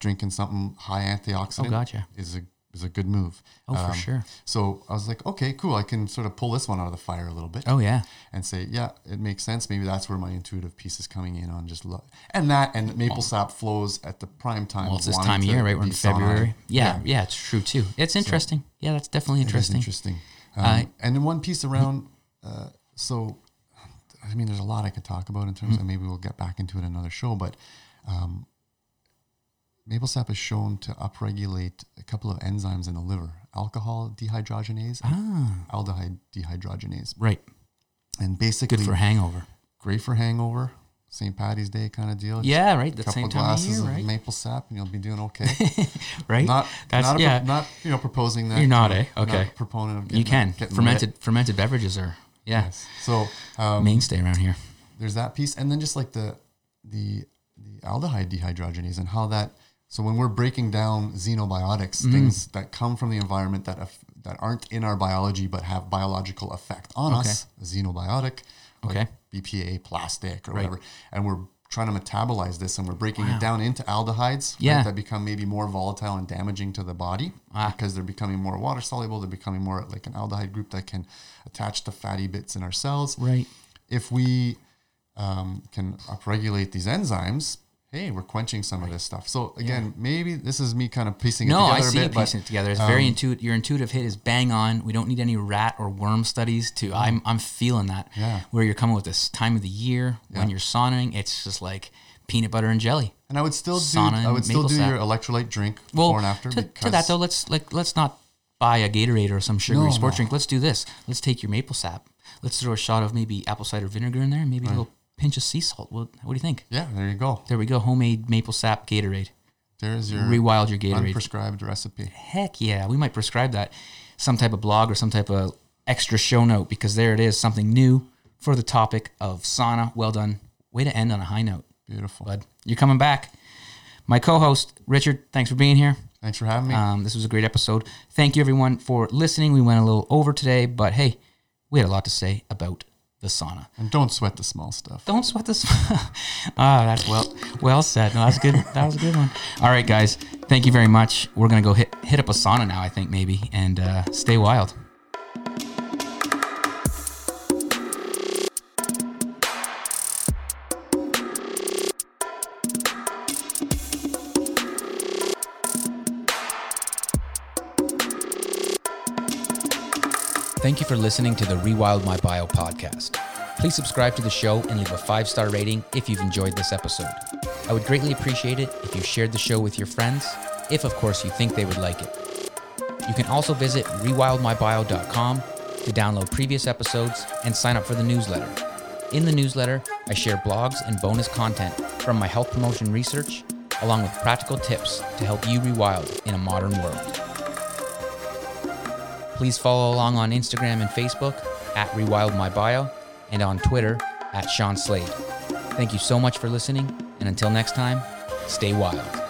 drinking something high antioxidant Oh, gotcha. is a is a good move. Oh, for Um, sure. So I was like, okay, cool. I can sort of pull this one out of the fire a little bit Oh yeah. and say, yeah, it makes sense. Maybe that's where my intuitive piece is coming in on just love. And that and maple sap flows at the prime time. Well, it's this time of year, right? We're in. February. Yeah, yeah, it's true too. It's interesting. yeah, that's definitely interesting. interesting. Um, I- and then one piece around, uh, so, I mean, there's a lot I could talk about in terms Mm-hmm. of maybe we'll get back into it another show, but um, maple sap is shown to upregulate a couple of enzymes in the liver alcohol dehydrogenase Ah, aldehyde dehydrogenase. right. And basically, Good for hangover. great for hangover, St. Patty's Day kind of deal. Yeah, right. The same time of glasses year, of right? maple sap, and you'll be doing okay. right. not That's not, a, yeah. pro- not you know proposing that You're not, you know, eh? Okay. not a proponent of you can fermented fermented beverages are yeah. Yes. So um, mainstay around here. there's that piece, and then just like the the the aldehyde dehydrogenase and how that. So when we're breaking down xenobiotics, Mm. things that come from the environment that aff- that aren't in our biology but have biological effect on Okay. us, a xenobiotic, like Okay. BPA, plastic, or Right. whatever, and we're trying to metabolize this and we're breaking Wow. it down into aldehydes right, Yeah. that become maybe more volatile and damaging to the body Ah. because they're becoming more water soluble. They're becoming more like an aldehyde group that can attach to fatty bits in our cells Right. if we um, can upregulate these enzymes, hey, we're quenching some of this stuff. So again, maybe this is me kind of piecing No, it I together see a you bit, but piecing it together. It's very um, intuitive. Your intuitive hit is bang on. We don't need any rat or worm studies to. I'm I'm feeling that. Yeah. Where you're coming with this time of the year when you're sauning, it's just like peanut butter and jelly. and I would still do sauna I would still do sap. your electrolyte drink Well, before and after to, because to that though, let's like let's not buy a Gatorade or some sugary No, sports no. drink. Let's do this. Let's take your maple sap. Let's throw a shot of maybe apple cider vinegar in there, maybe a little pinch of sea salt. What, what do you think? yeah, there you go. There we go. Homemade maple sap Gatorade. There's your Rewild your Gatorade. unprescribed recipe. Heck yeah, we might prescribe that. Some type of blog or some type of extra show note because there it is, something new for the topic of sauna. Well done. Way to end on a high note, Beautiful. bud. You're coming back. My co-host Richard, thanks for being here. Thanks for having me. Um, this was a great episode. Thank you everyone for listening. We went a little over today, but hey, we had a lot to say about the sauna. and don't sweat the small stuff. Don't sweat this. ah, that's well well said. No, that's good. That was a good one. All right, guys. Thank you very much. We're gonna go hit hit up a sauna now. I think maybe and uh, stay wild. Thank you for listening to the Rewild My Bio podcast. Please subscribe to the show and leave a five star rating if you've enjoyed this episode. I would greatly appreciate it if you shared the show with your friends, if of course you think they would like it. You can also visit rewildmybio.com to download previous episodes and sign up for the newsletter. In the newsletter, I share blogs and bonus content from my health promotion research, along with practical tips to help you rewild in a modern world. Please follow along on Instagram and Facebook at RewildMyBio and on Twitter at Shawn Slade. Thank you so much for listening, and until next time, stay wild.